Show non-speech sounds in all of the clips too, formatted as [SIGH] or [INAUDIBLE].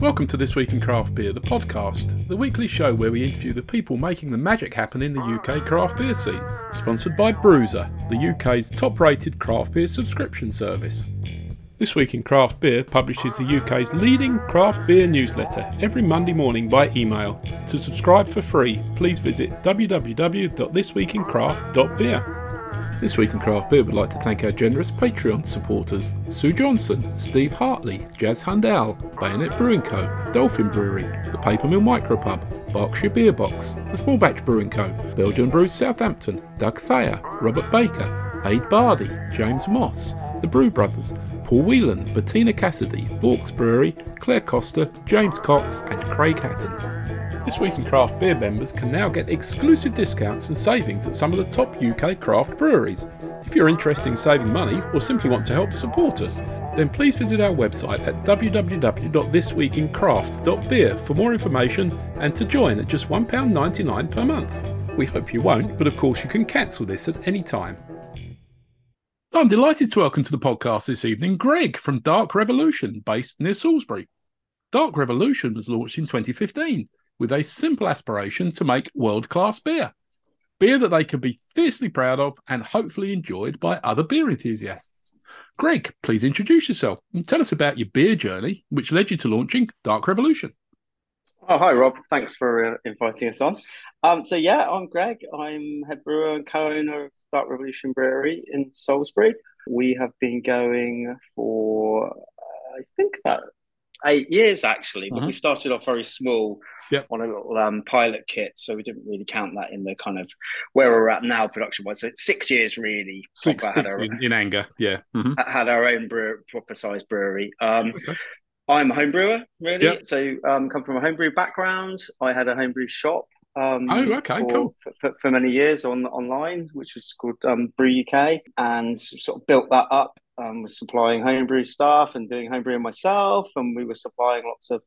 Welcome to This Week in Craft Beer, the podcast, the weekly show where we interview the people making the magic happen in the UK craft beer scene. Sponsored by Brewser, the UK's top rated craft beer subscription service. This Week in Craft Beer publishes the UK's leading craft beer newsletter every Monday morning by email. To subscribe for free, please visit www.thisweekincraft.beer. This week in Craft Beer would like to thank our generous Patreon supporters Sue Johnson, Steve Hartley, Jazz Hundal, Bayonet Brewing Co., Dolphin Brewery, the Papermill Micropub, Berkshire Beer Box, the Small Batch Brewing Co., Belgian Brews Southampton, Doug Thayer, Robert Baker, Aid Bardi, James Moss, the Brew Brothers, Paul Whelan, Bettina Cassidy, Forks Brewery, Claire Costa, James Cox, and Craig Hatton. This Week in Craft Beer members can now get exclusive discounts and savings at some of the top UK craft breweries. If you're interested in saving money or simply want to help support us, then please visit our website at www.thisweekincraft.beer for more information and to join at just £1.99 per month. We hope you won't, but of course you can cancel this at any time. I'm delighted to welcome to the podcast this evening Greg from Dark Revolution, based near Salisbury. Dark Revolution was launched in 2015 with a simple aspiration to make world class beer. Beer that they can be fiercely proud of and hopefully enjoyed by other beer enthusiasts. Greg, please introduce yourself and tell us about your beer journey, which led you to launching Dark Revolution. Oh, hi, Rob. Thanks for uh, inviting us on. Um, so, yeah, I'm Greg. I'm head brewer and co owner of Dark Revolution Brewery in Salisbury. We have been going for, uh, I think, about eight years actually, but mm-hmm. we started off very small yep. on a little um, pilot kit, so we didn't really count that in the kind of where we're at now production wise. So it's six years really. Six, six our, in, in, anger, yeah. Mm-hmm. Had our own brewer, proper sized brewery. Um, okay. I'm a home brewer, really. Yep. So um, come from a homebrew background. I had a homebrew shop. Um, oh, okay, for, cool. For, for, many years on online, which was called um, Brew UK, and sort of built that up. Um, was supplying homebrew stuff and doing homebrewing myself, and we were supplying lots of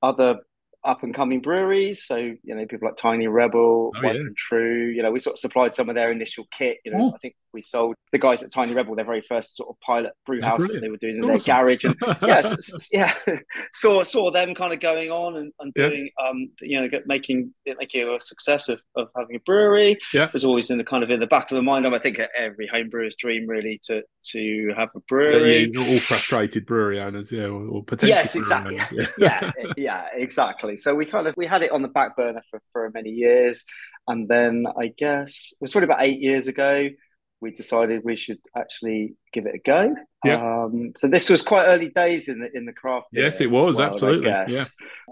other up and coming breweries. So, you know, people like Tiny Rebel, oh, Wiper yeah. and True, you know, we sort of supplied some of their initial kit. You know, oh. I think we sold the guys at Tiny Rebel their very first sort of pilot brew house that they were doing in awesome. their garage. And [LAUGHS] yeah, yeah, [LAUGHS] saw saw them kind of going on and, and doing, yeah. um, you know, making making a success of, of having a brewery. Yeah, it was always in the kind of in the back of the mind. I think every home brewer's dream really to to have a brewery. Yeah, all frustrated brewery owners, yeah, or, or potential. Yes, exactly. Yeah. [LAUGHS] yeah, yeah, exactly. So we kind of we had it on the back burner for for many years, and then I guess it was probably about eight years ago we decided we should actually give it a go. Yeah. Um, so this was quite early days in the in the craft. Yes, it was world, absolutely. I yeah.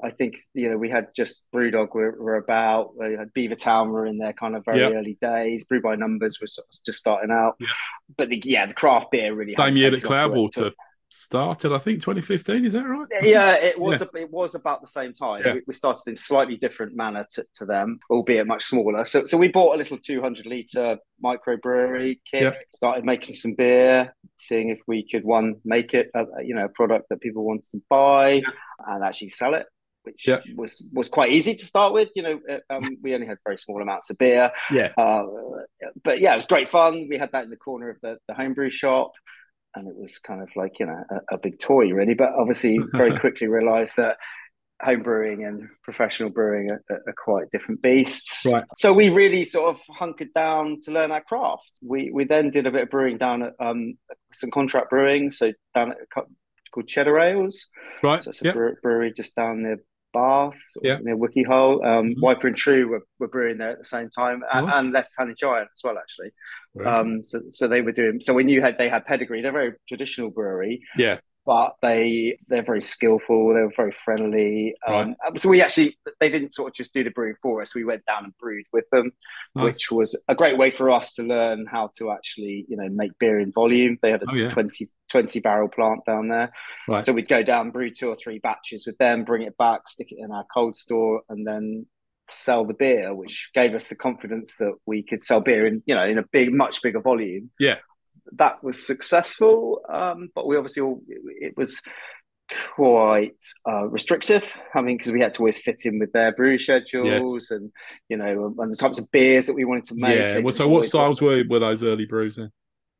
I think you know we had just Brewdog were, were about. We had Beavertown were in their kind of very early days. Brew by Numbers was just starting out. Yeah. But the, yeah, the craft beer really same year that Cloudwater started, I think, 2015. Is that right? Yeah, it was. Yeah. it was about the same time. Yeah. We, we, started in slightly different manner to, to, them, albeit much smaller. So, so we bought a little 200 liter microbrewery kit. Yeah. Started making some beer, seeing if we could one make it, a, you know, a product that people wanted to buy and actually sell it. Which yeah. was was quite easy to start with. You know, uh, um, [LAUGHS] we only had very small amounts of beer. Yeah. Uh, but yeah, it was great fun. We had that in the corner of the, the homebrew shop and it was kind of like you know a, a big toy really. But obviously very [LAUGHS] quickly realized that home brewing and professional brewing are, are, quite different beasts. Right. So we really sort of hunkered down to learn our craft. We we then did a bit of brewing down at um, some contract brewing so down at a called cheddar ales. Right. So it's a yep. brewery just down near Bath, yeah. near Wookey Hole. Um, mm-hmm. Wiper and True were, were brewing there at the same time, and, oh. and Left Handed Giant as well, actually. Right. Um, so, so they were doing. So we knew had they had pedigree. They're a very traditional brewery. Yeah. But they they're very skillful. They were very friendly. Um, right. So we actually they didn't sort of just do the brewing for us. We went down and brewed with them, nice. which was a great way for us to learn how to actually you know make beer in volume. They had a oh, yeah. 20 20 barrel plant down there. Right. So we'd go down, brew two or three batches with them, bring it back, stick it in our cold store, and then sell the beer, which gave us the confidence that we could sell beer in, you know, in a big, much bigger volume. Yeah. That was successful. Um, but we obviously all, it was quite uh, restrictive. I mean, because we had to always fit in with their brew schedules yes. and, you know, and the types of beers that we wanted to make. Yeah. Well, so what styles were, were those early brews then?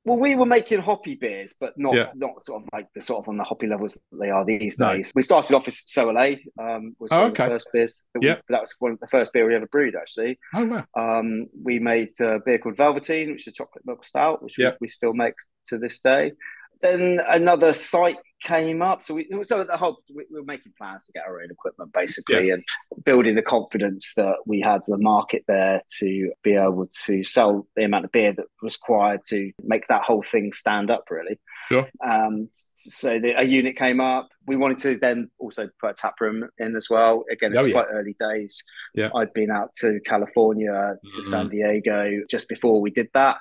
Well, we were making hoppy beers, but not yeah. not sort of like the sort of on the hoppy levels that they are these no. days. We started off as Soleil, um, was oh, okay. the first beers. That, yeah. that was one of the first beer we ever brewed, actually. Oh wow! Um, we made a beer called Velveteen, which is a chocolate milk stout, which yeah. we, we still make to this day then another site came up. So we so the whole we, were making plans to get our own equipment basically yeah. and building the confidence that we had the market there to be able to sell the amount of beer that was required to make that whole thing stand up really. Sure. Um, so the, a unit came up. We wanted to then also put a tap room in as well. Again, it's oh, yeah. quite early days. Yeah. I'd been out to California, to mm-hmm. San Diego just before we did that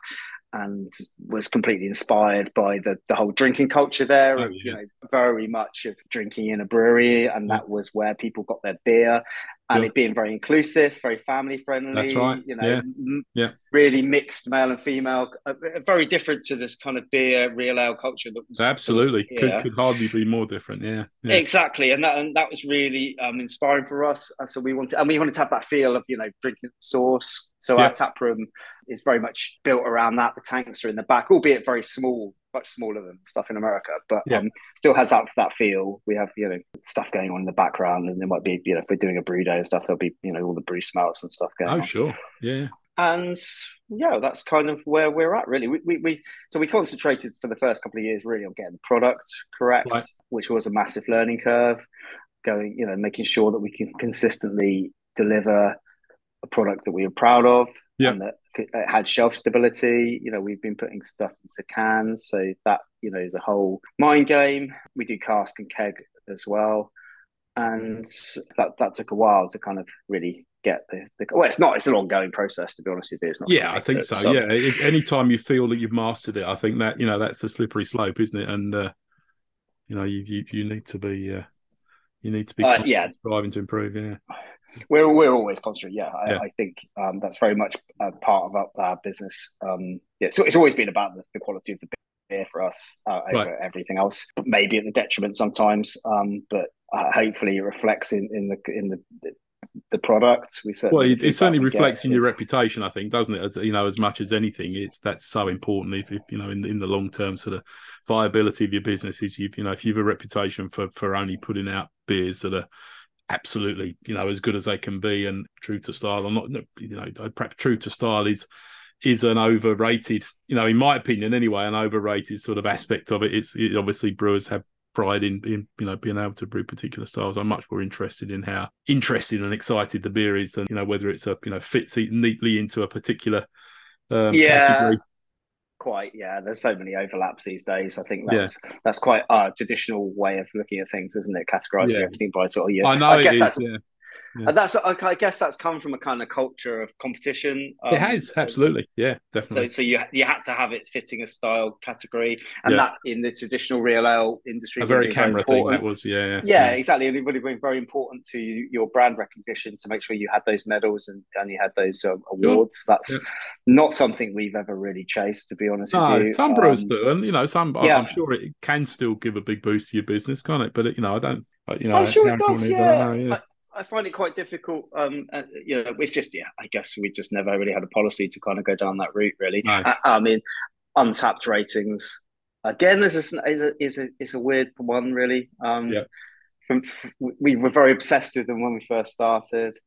and was completely inspired by the the whole drinking culture there. Oh, yeah. You know, very much of drinking in a brewery, and that was where people got their beer and it being very inclusive, very family friendly. That's right. You know, yeah. M- yeah. really mixed male and female. Uh, very different to this kind of beer real ale culture that was absolutely that was could, could hardly be more different. Yeah. yeah. exactly, and that and that was really um, inspiring for us. So we wanted, and we wanted to have that feel of you know drinking sauce. So our tap room is very much built around that. The tanks are in the back, albeit very small much smaller than stuff in America, but yeah. um, still has that that feel. We have you know stuff going on in the background, and there might be you know if we're doing a brew day and stuff, there'll be you know all the brew smells and stuff going. Oh on. sure, yeah. And yeah, that's kind of where we're at really. We, we, we so we concentrated for the first couple of years really on getting the product correct, right. which was a massive learning curve. Going you know making sure that we can consistently deliver a product that we are proud of yeah. and that had shelf stability. You know, we've been putting stuff into cans, so that you know is a whole mind game. We do cask and keg as well, and that that took a while to kind of really get the, the well it's not it's an ongoing process to be honest with you. It's not yeah i think so, so yeah anytime you feel that you've mastered it i think that you know that's a slippery slope isn't it? And uh you know you you, you need to be uh you need to be uh, yeah. striving to improve yeah we're we're always concentrating. Yeah, I, yeah. I think um, that's very much a part of our, our business. Um, yeah, so it's always been about the, the quality of the beer for us uh, over right. everything else. Maybe at the detriment sometimes, um, but uh, hopefully it reflects in in the in the, the product. We certainly well, it, it certainly reflects in your reputation, I think, doesn't it? You know, as much as anything, it's that's so important. If, if you know, in in the long term, sort of viability of your business is you you know, if you have a reputation for for only putting out beers that are absolutely, you know, as good as they can be and true to style. I'm not, you know, perhaps true to style is is an overrated, you know, in my opinion, anyway, an overrated sort of aspect of it. It's it, obviously brewers have pride in, in you know being able to brew particular styles. I'm much more interested in how interested and excited the beer is than you know whether it's a you know fits neatly into a particular um, yeah. category quite yeah there's so many overlaps these days i think that's yeah. that's quite a traditional way of looking at things isn't it categorizing yeah. everything by sort of yeah i know I guess that's, yeah. Yeah. that's I guess that's come from a kind of culture of competition. Um, it has absolutely, yeah, definitely. So, so, you you had to have it fitting a style category, and yeah. that in the traditional real ale industry, a very CAMRA very thing that was, yeah, yeah, yeah, exactly. It would have been very important to your brand recognition to make sure you had those medals and, and you had those um, awards. Sure. That's not something we've ever really chased, to be honest no, with you. Some brewers um, do, and you know, some I'm sure it can still give a big boost to your business, can't it? But it, you know, I don't. You know, I'm sure it does. Yeah. yeah. I find it quite difficult. Um, uh, you know, it's just yeah. I guess we just never really had a policy to kind of go down that route. Really, no. I, I, mean, Untappd ratings again. This is is a is a is a weird one, really. Um, yeah. From, we were very obsessed with them when we first started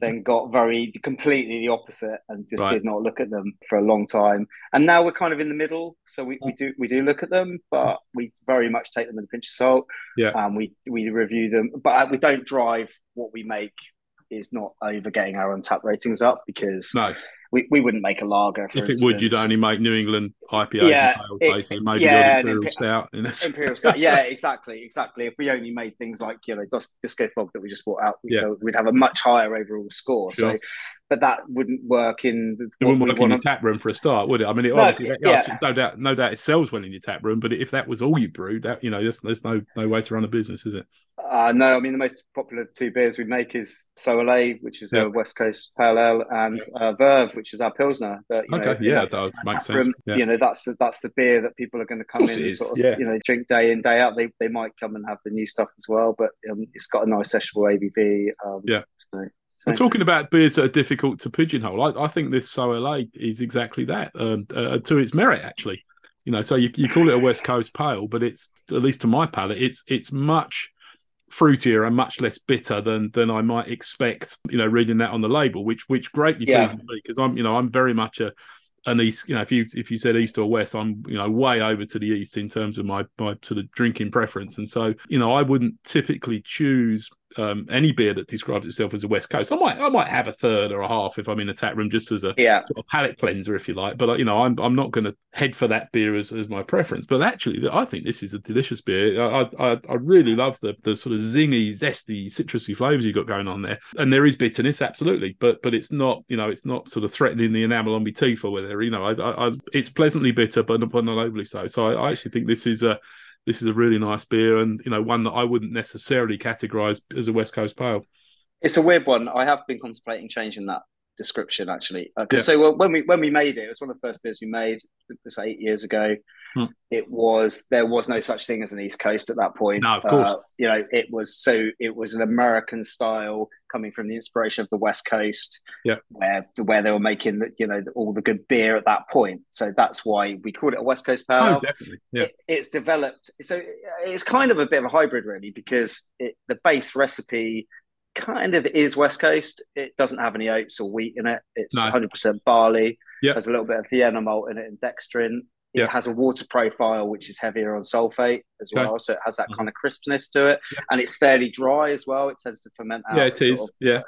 then got very completely the opposite and just right. did not look at them for a long time. And now we're kind of in the middle, so we, we do we do look at them, but we very much take them with a pinch of salt. Yeah, and we we review them, but uh, we don't drive what we make is not over getting our Untappd ratings up because no we, we wouldn't make a lager. if it would, you'd only make New England IPA. Yeah, it, maybe yeah, Imperial Imp- Stout. Imperial Stout. Yeah, [LAUGHS] exactly, exactly. If we only made things like you know Disco Fog that we just brought out, yeah. Know, we'd have a much higher overall score. Sure. So, but that wouldn't work in. The, it wouldn't work in your tap room for a start, would it? I mean, it no, obviously, yeah. no doubt, no doubt, it sells well in your tap room. But if that was all you brewed, that you know, there's, there's no no way to run a business, is it? Uh, no, I mean the most popular two beers we make is Soleil, which is yeah. a West Coast Pale Ale, and yeah. uh, Verve, which is our Pilsner. That, okay, know, yeah, that makes sense. Room, yeah. You know, that's the, that's the beer that people are going to come in and sort of, yeah. you know, drink day in day out. They they might come and have the new stuff as well, but um, it's got a nice sessionable ABV. Um, yeah. So, so. talking about beers that are difficult to pigeonhole, I, I think this Soleil is exactly that, um, uh, to its merit, actually. You know, so you, you call it a West Coast pale, but it's at least to my palate, it's it's much fruitier and much less bitter than than I might expect. You know, reading that on the label, which which greatly yeah. pleases me because I'm you know I'm very much a an east. You know, if you if you said east or west, I'm you know way over to the east in terms of my my sort of drinking preference, and so you know I wouldn't typically choose um, any beer that describes itself as a West Coast. I might I might have a third or a half if I'm in a tap room just as a yeah. sort of palate cleanser, if you like. But you know, I'm I'm not going to head for that beer as, as my preference. But actually, I think this is a delicious beer. I I, I really love the the sort of zingy, zesty, citrusy flavors you got going on there. And there is bitterness, absolutely, but but it's not you know it's not sort of threatening the enamel on my teeth or whether you know I, I, I it's pleasantly bitter, but not, but not overly so. So I, I actually think this is a this is a really nice beer and you know one that I wouldn't necessarily categorize as a West Coast pale. It's a weird one. I have been contemplating changing that description actually. Uh, yeah. So when we when we made it, it was one of the first beers we made. This eight years ago. Hmm. It was there was no such thing as an East Coast at that point. No, of course. Uh, you know, it was so it was an American style coming from the inspiration of the West Coast. Yeah, where where they were making the, you know all the good beer at that point. So that's why we called it a West Coast pale. Oh, definitely. Yeah, it, it's developed. So it's kind of a bit of a hybrid, really, because it, the base recipe kind of is West Coast. It doesn't have any oats or wheat in it. It's nice. 100% barley. Yeah. Has a little bit of Vienna malt in it and dextrin. It has a water profile which is heavier on sulfate as okay. well, so it has that mm-hmm. kind of crispness to it, yeah. and it's fairly dry as well. It tends to ferment out. Yeah, it is. Of, yeah,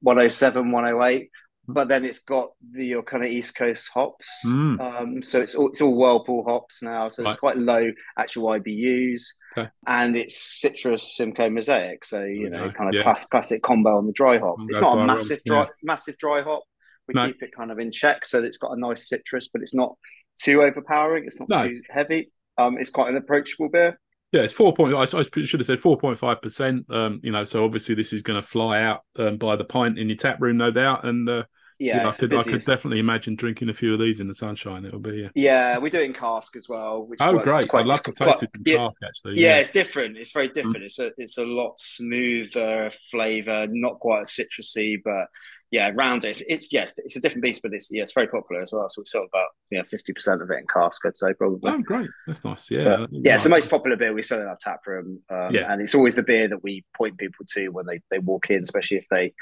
107, 108 but then it's got the your kind of East Coast hops. Mm. Um, so it's all, it's all whirlpool hops now. So right. it's quite low actual IBUs, okay. and it's Citra Simcoe mosaic. So you know, kind of yeah. classic combo on the dry hop. it's not a massive dry yeah. massive dry hop. We no. keep it kind of in check so that it's got a nice citrus, but it's not too overpowering. It's not no. too heavy. Um, it's quite an approachable beer. Yeah, it's four point. I, I should have said four point five percent. Um, you know, so obviously this is going to fly out um, by the pint in your tap room, no doubt. And uh, yeah, know, I could I could definitely imagine drinking a few of these in the sunshine. It'll be yeah. Yeah, we do it in cask as well. Which oh, great! Quite, I'd love to taste it in yeah, cask actually. Yeah, yeah, it's different. It's very different. Mm. It's a it's a lot smoother flavour, not quite as citrusy, but yeah, round it. It's, it's, yes, it's a different beast, but it's yeah, it's very popular as well. So we sell about yeah fifty percent of it in cask, I'd say probably. Oh, great, that's nice. Yeah, but, yeah, it's the most popular beer we sell in our tap room. Um, yeah, and it's always the beer that we point people to when they they walk in, especially if they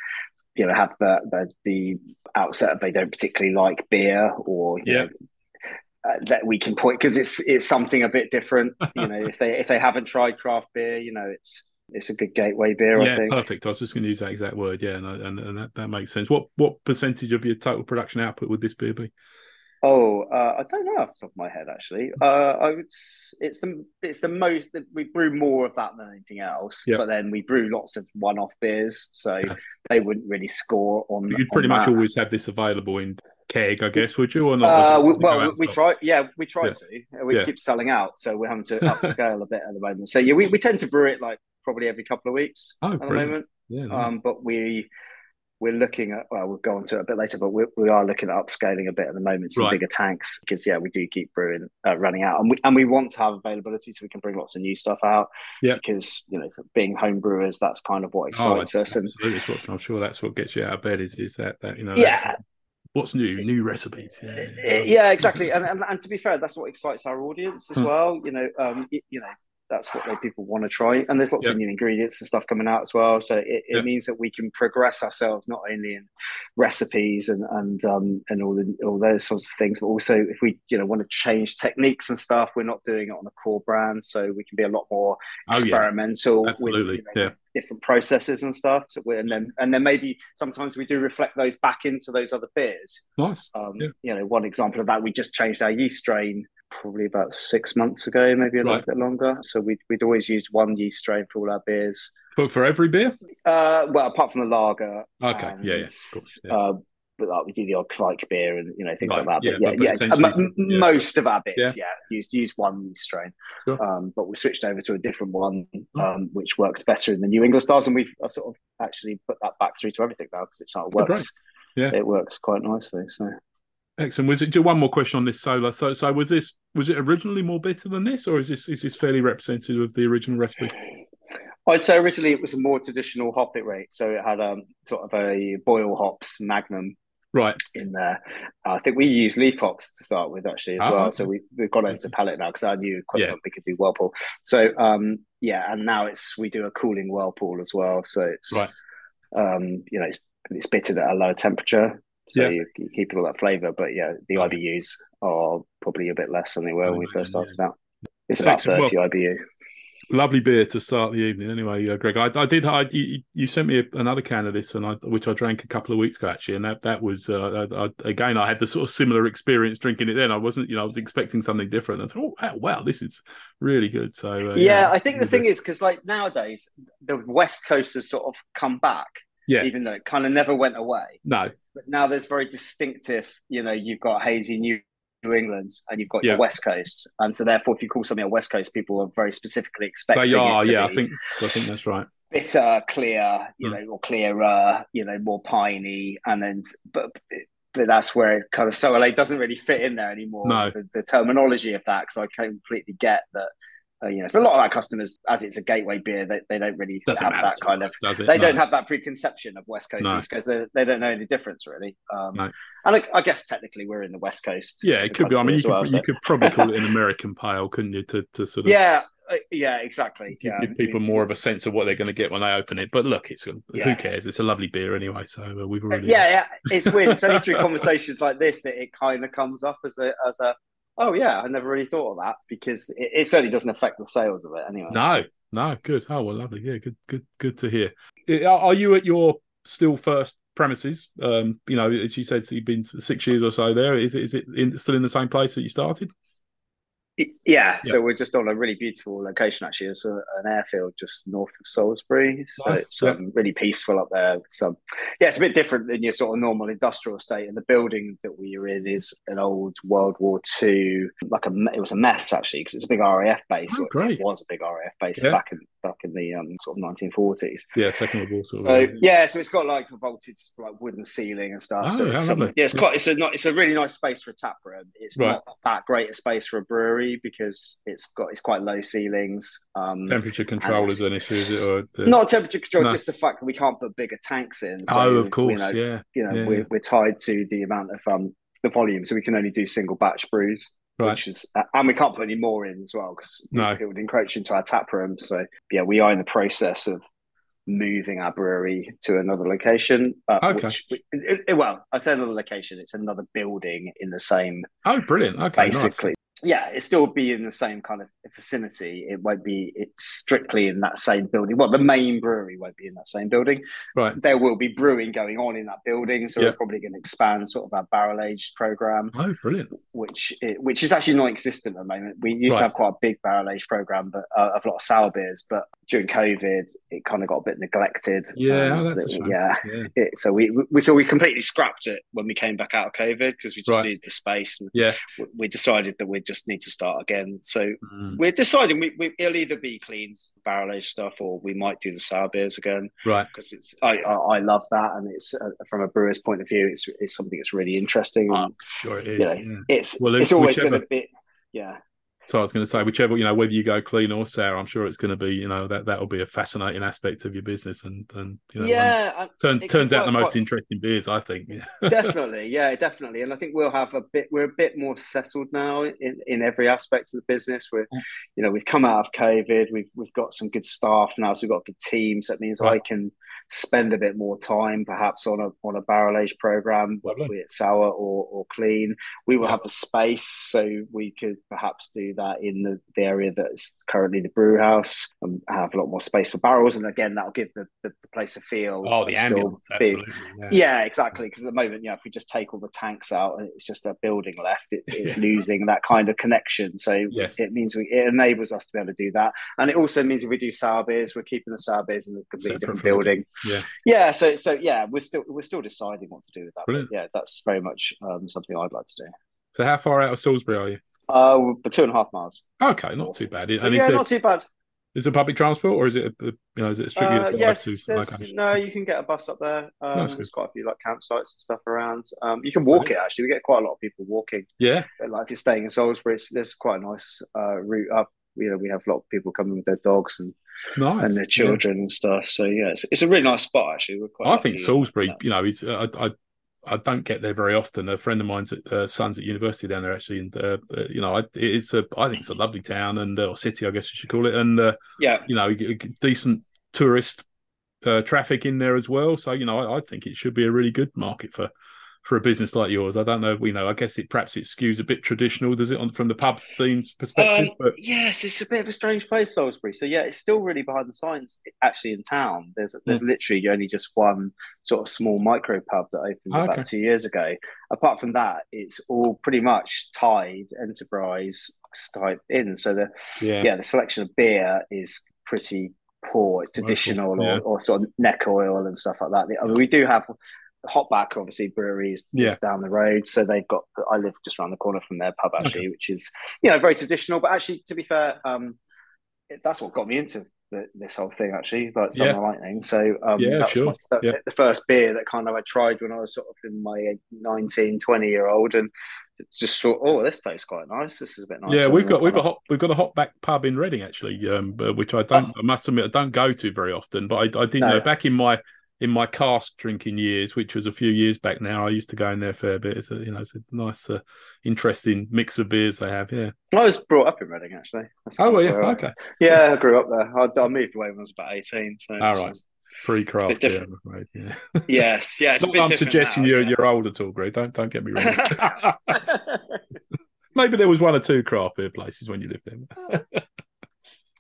you know have the the, the outset of they don't particularly like beer or yeah. Know, uh, that we can point because it's it's something a bit different. You know, [LAUGHS] if they if they haven't tried craft beer, you know, it's it's a good gateway beer. Yeah, I think. perfect. I was just going to use that exact word. Yeah, and, and, and that, that makes sense. What what percentage of your total production output would this beer be? Oh, uh, I don't know off the top of my head. Actually, uh, I would. It's the it's the most. That we brew more of that than anything else. But then we brew lots of one-off beers, so yeah. they wouldn't really score on. You'd pretty on much that. always have this available in keg, I guess, would you, or not? Uh, we, well, we try. Yeah, we try yeah. to. We yeah. keep selling out, so we're having to upscale a bit at the moment. So yeah, we, we tend to brew it like probably every couple of weeks oh, at brilliant. the moment. Yeah, nice. um, but we we're looking at well we'll go on to it a bit later but we, we are looking at upscaling a bit at the moment some right. bigger tanks because yeah we do keep brewing uh, running out. And we, and we want to have availability so we can bring lots of new stuff out. Yeah. Because you know being home brewers that's kind of what oh, excites oh, us and what, i'm sure that's what gets you out of bed is is that that you know yeah. what's new? New recipes yeah, yeah exactly. And, and, and to be fair that's what excites our audience as hmm. well. You know um you know that's what they, people want to try. And there's lots of new ingredients and stuff coming out as well. So it, it means that we can progress ourselves not only in recipes and and um, and all the all those sorts of things, but also if we you know want to change techniques and stuff, we're not doing it on a core brand, so we can be a lot more oh, experimental. Absolutely, with, you know, yeah. Different processes and stuff, so and then and then maybe sometimes we do reflect those back into those other beers. Nice. Um, yeah. You know, one example of that, we just changed our yeast strain probably about six months ago, maybe a right. little bit longer. So we'd, we'd always used one yeast strain for all our beers. For, for every beer? Uh, well, apart from the lager. Okay, and, yeah, yeah. Cool. yeah. Uh, but like we do the odd Kveik beer and you know things right. like that. But yeah, yeah, but yeah, m- yeah, most of our bits, yeah, yeah use use one yeast strain. Sure. Um, but we switched over to a different one, hmm. um, which works better in the New England styles, and we've uh, sort of actually put that back through to everything now because it sort of works. Oh, yeah, it works quite nicely. So Excellent. Was it just one more question on this solar? So, so was this was it originally more bitter than this, or is this is this fairly representative of the original recipe? I'd say originally it was a more traditional hop it rate, so it had a sort of a boil hops Magnum Right. In there, I think we used Leaf Hops to start with actually as Oh, well. okay. So we we've gone over to Pellet now because I knew quite a lot we could do Whirlpool. So um, yeah, and now it's we do a cooling Whirlpool as well. So it's Right. um, you know, it's, it's bitted at a lower temperature. So Yeah. you, you keep all that flavour, but yeah, the IBUs are probably a bit less than they were when we first started out. It's about Excellent. thirty IBU. Lovely beer to start the evening. Anyway, uh, Greg, I, I did. I you, you sent me another candidate, and I, which I drank a couple of weeks ago actually, and that that was uh, I, I, again I had the sort of similar experience drinking it. Then I wasn't, you know, I was expecting something different. I thought, oh wow, this is really good. So uh, yeah, I think the thing is because like nowadays the West Coast has sort of come back, yeah, even though it kind of never went away. no, But now there's very distinctive. You know, you've got hazy New New England and you've got Yeah. your West Coast, and so therefore, if you call something a West Coast, people are very specifically expecting they are. Yeah, I think I think that's right. bitter, clear, you Mm. know, or clearer, you know, more piney, and then but. But that's where it kind of so LA doesn't really fit in there anymore. No. The, the terminology of that, because I completely get that. Uh, you know, for a lot of our customers, as it's a gateway beer, they, they don't really Doesn't have that kind much, of they No. don't have that preconception of West Coast No. East Coast. They, they don't know any difference really. Um, No. And I, I guess technically we're in the West Coast. Yeah, it could be. I mean, you could well, you so- could probably call it an American pale, couldn't you? To to sort of Yeah, uh, yeah, exactly. give, yeah, give people more of a sense of what they're going to get when they open it. But look, it's who cares? It's a lovely beer anyway. So uh, we've already yeah, yeah. It's weird. It's only through [LAUGHS] conversations like this that it kind of comes up as a as a. Oh yeah, I never really thought of that because it, it certainly doesn't affect the sales of it anyway. No, no, good. Oh well, lovely. Yeah, good, good, good to hear. Are you at your still first premises? Um, you know, as you said, so you've been six years or so there. Is it is it in, still in the same place that you started? Yeah, Yeah. so we're just on a really beautiful location. Actually, it's a, an airfield just north of Salisbury, so Nice, it's um, really peaceful up there. So, yeah, it's a bit different than your sort of normal industrial estate. And the building that we are in is an old World War II, like a it was a mess actually because it's a big RAF base. Oh, great. It was a big RAF base Yeah. back in back in the um, sort of nineteen forties. Yeah, Second World War. Sort of, So yeah, so it's got like a vaulted like wooden ceiling and stuff. Oh, so it's, um, yeah, it's quite it's a not, it's a really nice space for a tap room. It's Right. not that great a space for a brewery because it's got it's quite low ceilings. Um, temperature control is an issue, is it? Or the... not temperature control, No. just the fact that we can't put bigger tanks in. So, oh, of course, you know, yeah, you know Yeah. we're, we're tied to the amount of um the volume, so we can only do single batch brews. Right. Which is, and we can't put any more in as well because No. it, would encroach into our tap room. So yeah, we are in the process of moving our brewery to another location. Uh, Okay. Which, it, it- well, I say another location. It's another building in the same, Oh, brilliant. Okay, basically. Yeah, it still be in the same kind of vicinity. It won't be. It's strictly in that same building. Well, the main brewery won't be in that same building. Right. There will be brewing going on in that building, so Yeah. we're probably going to expand sort of our barrel aged program Oh, brilliant. which i- which is actually non-existent at the moment. We used Right. to have quite a big barrel aged program, but uh, of a lot of sour beers. But during COVID, it kind of got a bit neglected. Yeah, And oh, the- shame. yeah. Yeah, It, so we, we so we completely scrapped it when we came back out of COVID because we just Right. needed the space, and yeah. we- we decided that we just need to start again. So Mm, we're deciding we, we it'll either be cleans barrel aged stuff or we might do the sour beers again right. because it's I, I I love that and it's uh, from a brewer's point of view it's it's something that's really interesting and I'm sure it is. Yeah. yeah. it's Well, it's always whichever- going to be yeah So I was going to say, whichever you know, whether you go clean or sour, I'm sure it's going to be, you know, that that will be a fascinating aspect of your business, and and you know, yeah one- turn, it turns out the most quite- interesting beers, I think. [LAUGHS] Definitely yeah definitely and i think we'll have a bit we're a bit more settled now in, in every aspect of the business we're you know we've come out of covid we've we've got some good staff now so we've got a good team so that means Right. i can spend a bit more time perhaps on a on a barrel age program Lovely. be it sour or, or clean we will Yeah. have the space so we could perhaps do that in the, the area that's currently the brew house and have a lot more space for barrels and again that'll give the, the, the place a feel Oh, the still absolutely. Yeah. yeah, exactly. Because at the moment, yeah, if we just take all the tanks out and it's just a building left, it's, it's losing that kind of connection. So Yes. it means we it enables us to be able to do that, and it also means if we do sour beers, we're keeping the sour beers in a completely Separate different building. Yeah. yeah. So so yeah, we're still we're still deciding what to do with that. But yeah, that's very much um, something I'd like to do. So how far out of Salisbury are you? Uh, two and a half miles. Okay, not too bad. And yeah, is, not too bad. is it public transport or is it, a, a- you know, is it strictly Uh, a yes, to no, you can get a bus up there. Um, That's there's quite a few like campsites and stuff around. Um, you can walk it actually. We get quite a lot of people walking. Yeah, But, like if you're staying in Salisbury, it's, there's quite a nice uh, route up. You know, we have a lot of people coming with their dogs and, nice. and their Yeah. children and stuff. So yeah, it's, it's a really nice spot actually. We're quite I think Salisbury, you know, it's I, I I don't get there very often. A friend of mine's at, uh, son's at university down there actually, and uh, uh, you know, I, it's a I think it's a lovely town and uh, or city, I guess you should call it, and uh, yeah, you know, decent tourist uh, traffic in there as well. So you know, I, I, think it should be a really good market for for a business like yours. I don't know. You know, I guess it perhaps it skews a bit traditional, does it, on from the pub scene's perspective? Um, but... Yes, it's a bit of a strange place, Salisbury. So yeah, it's still really behind the signs. Actually, in town, there's there's mm. literally only just one sort of small micro pub that opened oh, about okay. two years ago. Apart from that, it's all pretty much tied enterprise type in. So the yeah, yeah the selection of beer is pretty poor. It's traditional yeah. or, or, sort of neck oil and stuff like that. I mean, we do have Hopback, obviously, brewery is, yeah. down the road, so they've got. I live just around the corner from their pub, actually, okay. which is you know very traditional. But actually, to be fair, um, that's what got me into the, this whole thing. Actually, like Summer yeah. Lightning. So um, yeah, sure. My, yeah. the first beer that kind of I tried when I was sort of in my 19, 20 year old, and just thought, oh, this tastes quite nice. This is a bit nice. Yeah, we've got we've got hot, we've got a Hopback pub in Reading actually, um, which I don't. Oh. I must admit, I don't go to very often. But I, I did no. know back in my in my cask drinking years, which was a few years back now, I used to go in there a fair bit. It's a you know it's a nice, uh, interesting mix of beers they have. Yeah, I was brought up in Reading actually. That's oh well, yeah, okay. Yeah, I grew up there. I, I, moved away when I was about eighteen. So, all right. Pre craft, yeah, right, yeah. Yes, yes. Not I'm suggesting now, you're yeah. you're old at all, Greg. Don't don't get me wrong. [LAUGHS] [LAUGHS] Maybe there was one or two craft beer places when you lived there. [LAUGHS]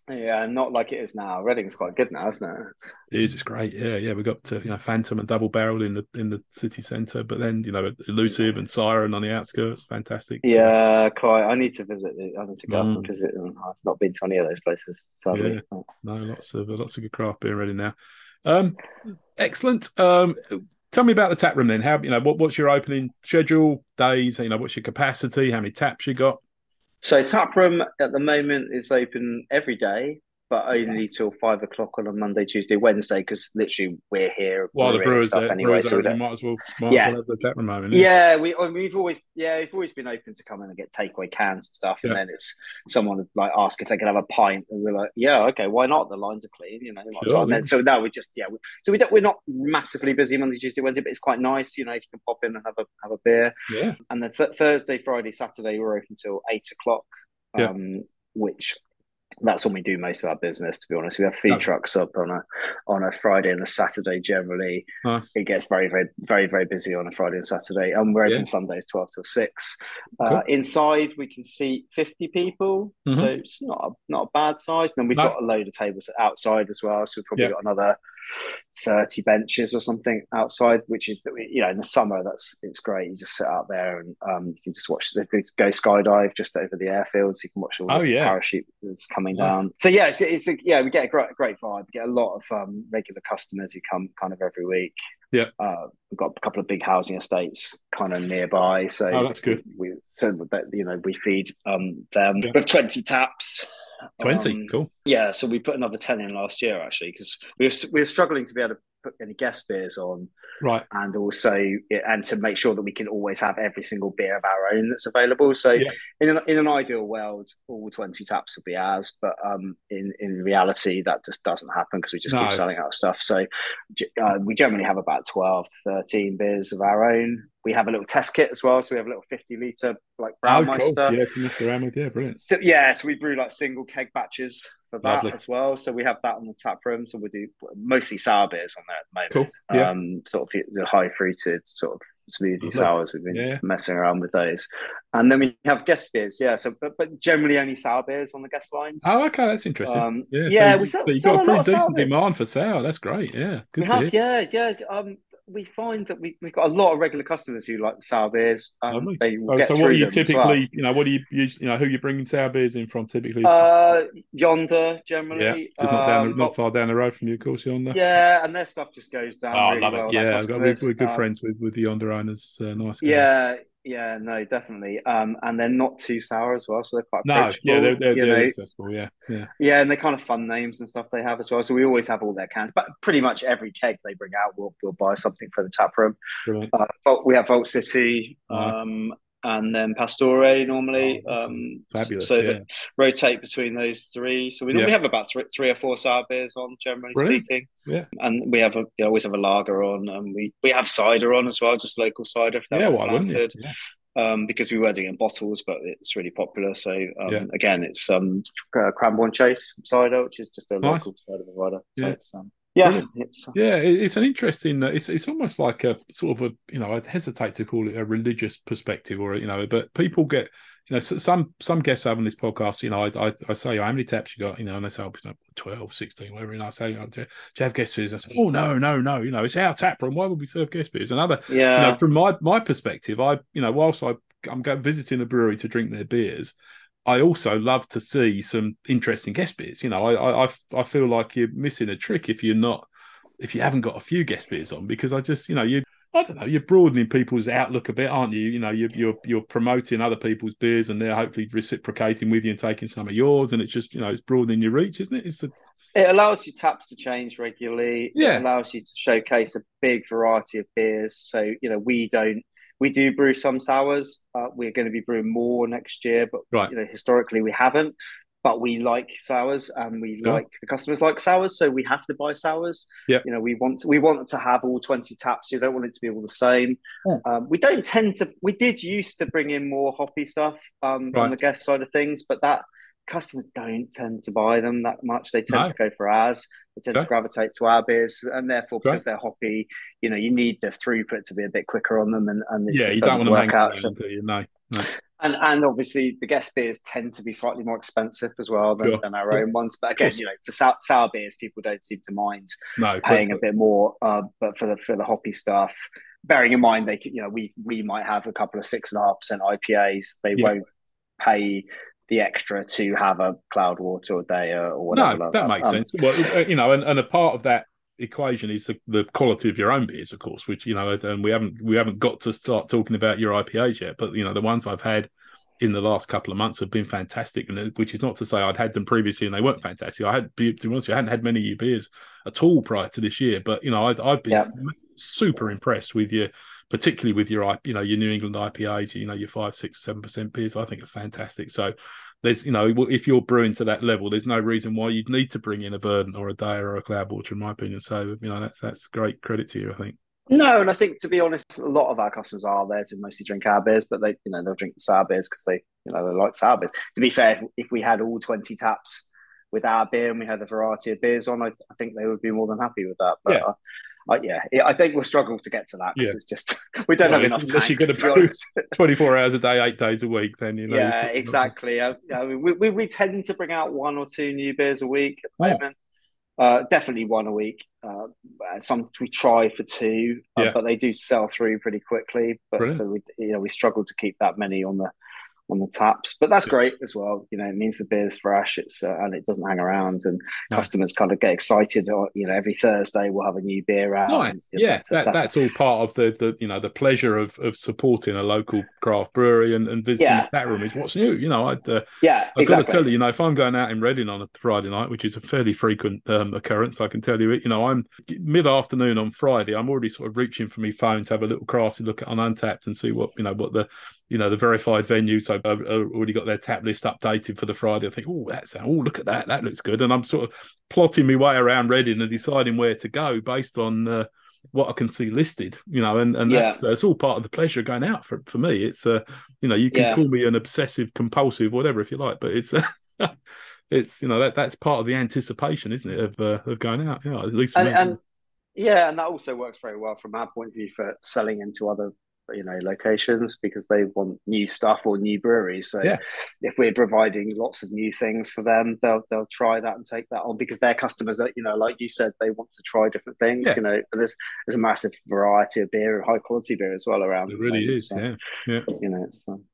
Yeah, not like it is now. Reading's quite good now, isn't it? It's... It is. It's great. Yeah, yeah. We got to, you know Phantom and Double Barrel in the in the city centre, but then you know Elusive and Siren on the outskirts. Fantastic. Yeah, quite. I need to visit. I need to go mm. and visit them. I've not been to any of those places. Sadly. Yeah. No, lots of lots of good craft beer ready now. Um, excellent. Um, tell me about the tap room then. How you know what, what's your opening schedule days? You know what's your capacity? How many taps you got? So taproom at the moment is open every day, but only till five o'clock on a Monday, Tuesday, Wednesday, because literally we're here. While the brewers stuff there, anyway, brewers so we might as well, might yeah, well the tap. Yeah, we we've always yeah we've always been open to come in and get takeaway cans and stuff, yeah. and then it's someone would like ask if they could have a pint, and we're like, yeah, okay, why not? The lines are clean, you know. Sure, well. then, so now we just yeah, we, so we don't we're not massively busy Monday, Tuesday, Wednesday, but it's quite nice, you know, if you can pop in and have a have a beer. Yeah, and then th- Thursday, Friday, Saturday we're open till eight o'clock. Um, which that's when we do most of our business to be honest we have feed trucks up on a on a friday and a saturday generally nice. it gets very very very very busy on a friday and saturday and we're open yeah. sundays 12 till 6 uh, cool. uh, inside we can seat 50 people mm-hmm. so it's not a, not a bad size and then we've no. got a load of tables outside as well so we've probably yeah. got another 30 benches or something outside, which is that we, you know, in the summer, that's it's great. You just sit out there and um, you can just watch the, the GoSkydive just over the airfields. You can watch all oh, the yeah. parachute that's coming nice. down. So, yeah, it's, it's a, yeah, we get a great, great vibe. We get a lot of um, regular customers who come kind of every week. Yeah. Uh, we've got a couple of big housing estates kind of nearby. So, oh, that's good. We, so that, you know, we feed um, them yeah. with 20 taps. 20 um, cool. yeah so we put another 10 in last year actually because we were, we were struggling to be able to put any guest beers on right. and also and to make sure that we can always have every single beer of our own that's available. So yeah. in, an, in an ideal world all 20 taps would be ours but um in in reality that just doesn't happen because we just no, keep selling out stuff. So uh, we generally have about 12 to 13 beers of our own we have a little test kit as well. So we have a little 50 litre like Braumeister. Oh, cool. Yeah, to mess around with. Yeah, brilliant. So, yeah, so we brew like single keg batches for that Lovely. as well. So we have that on the tap room. So we do mostly sour beers on there at the moment. Cool. Yeah. Um, sort of the high fruited sort of smoothie sours. We've been yeah. messing around with those. And then we have guest beers, yeah. So, but, but generally only sour beers on the guest lines. Oh, okay, that's interesting. Um, yeah, yeah, so we sell, so you've got a pretty decent demand for sour. That's great. Yeah, good we have, yeah, yeah. Um, we find that we, we've got a lot of regular customers who like sour beers. Um, oh, so what are you typically, well. you know, what do you use, you know, who you bringing sour beers in from typically? Uh, Yonder, generally. Yeah, just not, down, um, not far down the road from you, of course, Yonder. Yeah, and their stuff just goes down. Oh, really love well, it. Yeah, got, we're, we're, good um, friends with, with the Yonder owners. Uh, nice. Guys. Yeah, yeah, no, definitely. Um, and they're not too sour as well, so they're quite no, yeah, they're, they're, they're accessible. Yeah, yeah, yeah, and they're kind of fun names and stuff they have as well. So we always have all their cans, but pretty much every keg they bring out, we'll we'll buy something for the tap room. Uh, we have Vault City, nice. um, and then Pastore normally. Oh, um, Fabulous. So yeah. that rotate between those three. So we normally Yeah. have about three, three or four sour beers on, generally Brilliant. speaking. Yeah. And we have a we always have a lager on, and we we have cider on as well, just local cider. If that yeah, why wouldn't you? Yeah. um, because we were doing it in bottles, but it's really popular. So um, Yeah. again, it's um, uh, Cranborne Chase cider, which is just a Nice. local cider provider. So Yeah. um, yeah, Brilliant. it's Yeah, it's an interesting. uh, It's it's almost like a sort of a you know I'd hesitate to call it a religious perspective or you know, but people get you know some some guests I have on this podcast. You know, I I, I say how many taps you got, you know, and they say oh, you know, 12, 16, whatever, and I say oh, do, you- do you have guest beers? I say oh no no no, you know, it's our tap room. Why would we serve guest beers? Another yeah, you know, from my my perspective, I you know, whilst I I'm going visiting a brewery to drink their beers, I also love to see some interesting guest beers. You know, I I I- feel like you're missing a trick if you're not if you haven't got a few guest beers on because I just you know you. I don't know. You're broadening people's outlook a bit, aren't you? You know, you're you're you're promoting other people's beers, and they're hopefully reciprocating with you and taking some of yours, and it's just you know it's broadening your reach, isn't it? It's a, it allows you taps to change regularly. Yeah. It allows you to showcase a big variety of beers. So you know, we don't. We do brew some sours. Uh, we're going to be brewing more next year, but Right. you know, historically we haven't. But we like sours, and we Yeah. like the customers like sours, so we have to buy sours. Yeah. you know, we want we want to have all twenty taps. You don't want it to be all the same. Yeah. Um, we don't tend to. We did used to bring in more hoppy stuff um, Right. on the guest side of things, but that customers don't tend to buy them that much. They tend No. to go for ours. They tend Okay. to gravitate to our beers, and therefore, Okay. because they're hoppy, you know, you need the throughput to be a bit quicker on them, and and it yeah, you don't want to work out. So, do you? No, no. and and obviously, the guest beers tend to be slightly more expensive as well than, Sure. than our own ones. But again, you know, for sour, sour beers, people don't seem to mind no paying a bit more. Uh, but for the for the hoppy stuff, bearing in mind they you know, we we might have a couple of six and a half percent IPAs. They Yeah. won't pay the extra to have a Cloudwater or DEYA or whatever. No, like that makes Um, sense. Well, uh, you know, and, and a part of that equation is the, the quality of your own beers, of course. Which you know, and we haven't we haven't got to start talking about your IPAs yet. But you know, the ones I've had in the last couple of months have been fantastic. And which is not to say I'd had them previously and they weren't fantastic. I had, to be honest, I hadn't had many of your beers at all prior to this year. But you know, I'd, I'd be Yeah. super impressed with your, particularly with your, you know, your New England IPAs. You know, your five, six, seven percent beers. I think are fantastic. So there's you know if you're brewing to that level there's no reason why you'd need to bring in a verdant or a day or a cloudwater in my opinion so you know that's that's great credit to you i think No, and I think to be honest, a lot of our customers are there to mostly drink our beers, but they, you know, they'll drink the sour beers because they, you know, they like sour beers. To be fair, if, if we had all twenty taps with our beer and we had a variety of beers on, I, I think they would be more than happy with that. But Yeah. Uh, uh, yeah, yeah, I think we'll struggle to get to that because Yeah. it's just [LAUGHS] we don't Well, have enough unless tanks. you're gonna to be brew honest. [LAUGHS] 24 hours a day eight days a week then you know yeah, exactly. Uh, I mean, we, we we tend to bring out one or two new beers a week at the Oh. moment. Uh, definitely one a week. Uh, some we try for two, uh, Yeah. but they do sell through pretty quickly. But Brilliant. so we, you know, we struggle to keep that many on the on the taps. But that's great as well. You know, it means the beer's fresh. It's uh, and it doesn't hang around, and No. customers kind of get excited. Or you know, every Thursday we'll have a new beer out. Nice, and, yeah. so That, that's all part of the, the you know the pleasure of, of supporting a local craft brewery and, and visiting Yeah. the tap room is what's new. You know, I'd, uh, yeah, I've got to tell you, you know, if I'm going out in Reading on a Friday night, which is a fairly frequent um, occurrence, I can tell you it. You know, I'm mid afternoon on Friday. I'm already sort of reaching for my phone to have a little crafty look at on Untappd and see what you know what the you know the verified venue. So I've I've already got their tap list updated for the Friday. I think, oh, that's oh, look at that, that looks good. And I'm sort of plotting my way around Reading and deciding where to go based on. Uh, what I can see listed, you know, and and Yeah. that's uh, it's all part of the pleasure of going out for for me. It's uh, you know, you can Yeah. call me an obsessive compulsive, whatever if you like, but it's [LAUGHS] it's you know that that's part of the anticipation, isn't it, of uh, of going out? Yeah, at least and, and yeah, and that also works very well from our point of view for selling into other you know locations because they want new stuff or new breweries. So Yeah. if we're providing lots of new things for them, they'll they'll try that and take that on because their customers are you know like you said they want to try different things. Yes. You know, there's there's a massive variety of beer, high quality beer as well around. it really is. So, Yeah, yeah, You know, it's um,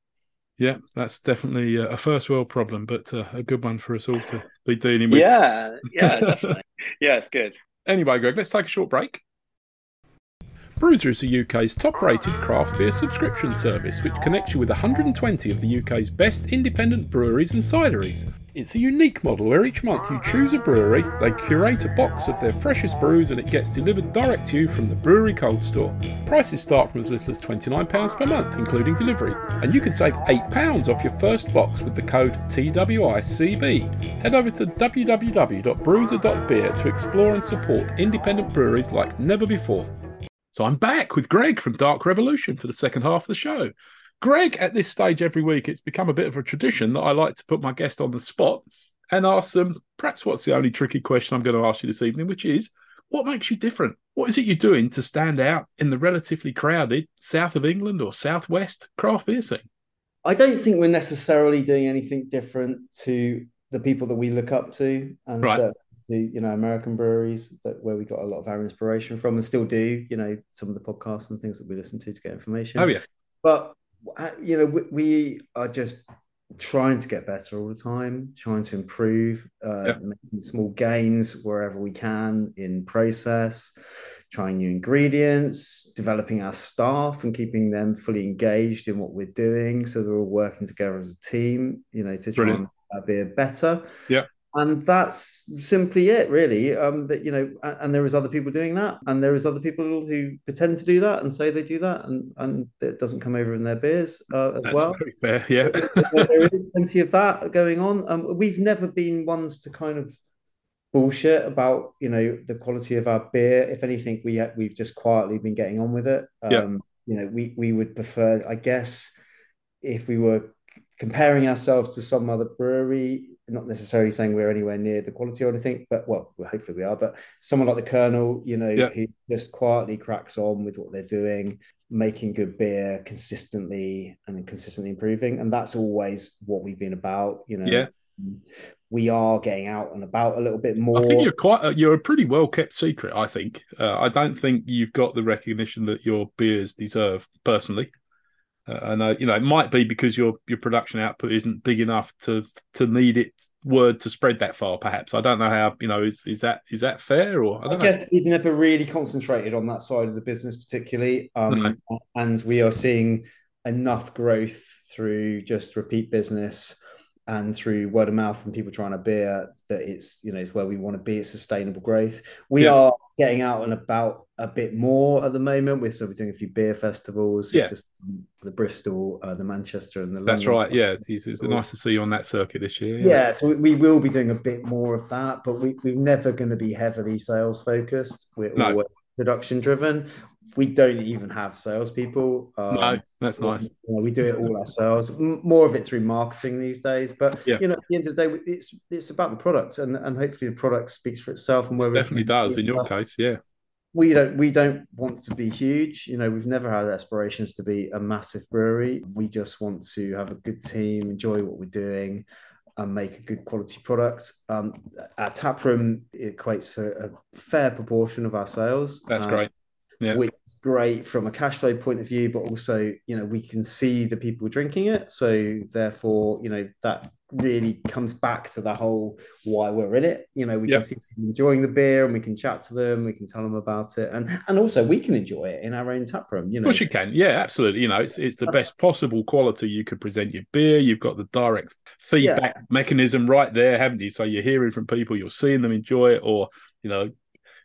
yeah. That's definitely a first world problem, but uh, a good one for us all to be dealing with. yeah, yeah, definitely. [LAUGHS] yeah, it's good. Anyway, Greg, let's take a short break. Brewser is the UK's top rated craft beer subscription service, which connects you with 120 of the UK's best independent breweries and cideries. It's a unique model where each month you choose a brewery, they curate a box of their freshest brews, and it gets delivered direct to you from the brewery cold store. Prices start from as little as £29 per month, including delivery, and you can save £8 off your first box with the code TWICB. Head over to www.brewser.beer to explore and support independent breweries like never before. So I'm back with Greg from Dark Revolution for the second half of the show. Greg, at this stage every week, it's become a bit of a tradition that I like to put my guest on the spot and ask them perhaps what's the only tricky question I'm going to ask you this evening, which is what makes you different? What is it you're doing to stand out in the relatively crowded south of England or southwest craft beer scene? I don't think we're necessarily doing anything different to the people that we look up to, and right to you know American breweries that where we got a lot of our inspiration from and still do you know some of the podcasts and things that we listen to to get information. Oh yeah, but uh, you know we, we are just trying to get better all the time, trying to improve, uh, yep. making small gains wherever we can in process, trying new ingredients, developing our staff and keeping them fully engaged in what we're doing, so they're all working together as a team, you know, to try Brilliant. and be better. Yeah and that's simply it really. Um that you know and there is other people doing that. And there is other people who pretend to do that and say they do that. And and it doesn't come over in their beers uh, as that's well. very fair yeah. There is plenty of that going on. Um we've never been ones to kind of bullshit about you know the quality of our beer. If anything we we've just quietly been getting on with it. Um yeah. you know we we would prefer i guess if we were comparing ourselves to some other brewery not necessarily saying we're anywhere near the quality or anything, but well, hopefully we are. But someone like the Kernel, you know, yeah. he just quietly cracks on with what they're doing, making good beer consistently and consistently improving, and that's always what we've been about. You know, yeah. We are getting out and about a little bit more. I think you're quite a, you're a pretty well kept secret. I think uh, I don't think you've got the recognition that your beers deserve personally. Uh, and uh, you know, it might be because your your production output isn't big enough to to need it word to spread that far. Perhaps I don't know how. You know, is is that is that fair or I, I guess we've never really concentrated on that side of the business particularly, um, no. and we are seeing enough growth through just repeat business and through word of mouth and people trying to beer that it's you know it's where we want to be it's sustainable growth. We yeah. are getting out and about a bit more at the moment. We're sort of doing a few beer festivals. Yeah. just the bristol uh, the manchester and the that's London right. Yeah it's, it's, nice to see you on that circuit this year yeah, yeah so we, will be doing a bit more of that but we, we're never going to be heavily sales focused. We're no. always production driven we don't even have salespeople. Um, no, that's nice. You know, we do it all ourselves. more of it through marketing these days, but yeah. you know, at the end of the day, it's it's about the product, and and hopefully the product speaks for itself. And where it definitely does in your case, yeah. We don't we don't want to be huge. You know, we've never had aspirations to be a massive brewery. We just want to have a good team, enjoy what we're doing, and make a good quality product. Um, our tap room equates for a fair proportion of our sales. That's um, great yeah. which is great from a cash flow point of view, but also, you know, we can see the people drinking it. So therefore, you know, that really comes back to the whole why we're in it. You know, we yep. can see them enjoying the beer and we can chat to them, we can tell them about it. And and also we can enjoy it in our own tap room, you know. Of course you can. Yeah, absolutely. You know, it's it's the best possible quality you could present your beer. You've got the direct feedback yeah. mechanism right there, haven't you? So you're hearing from people, you're seeing them enjoy it, or you know,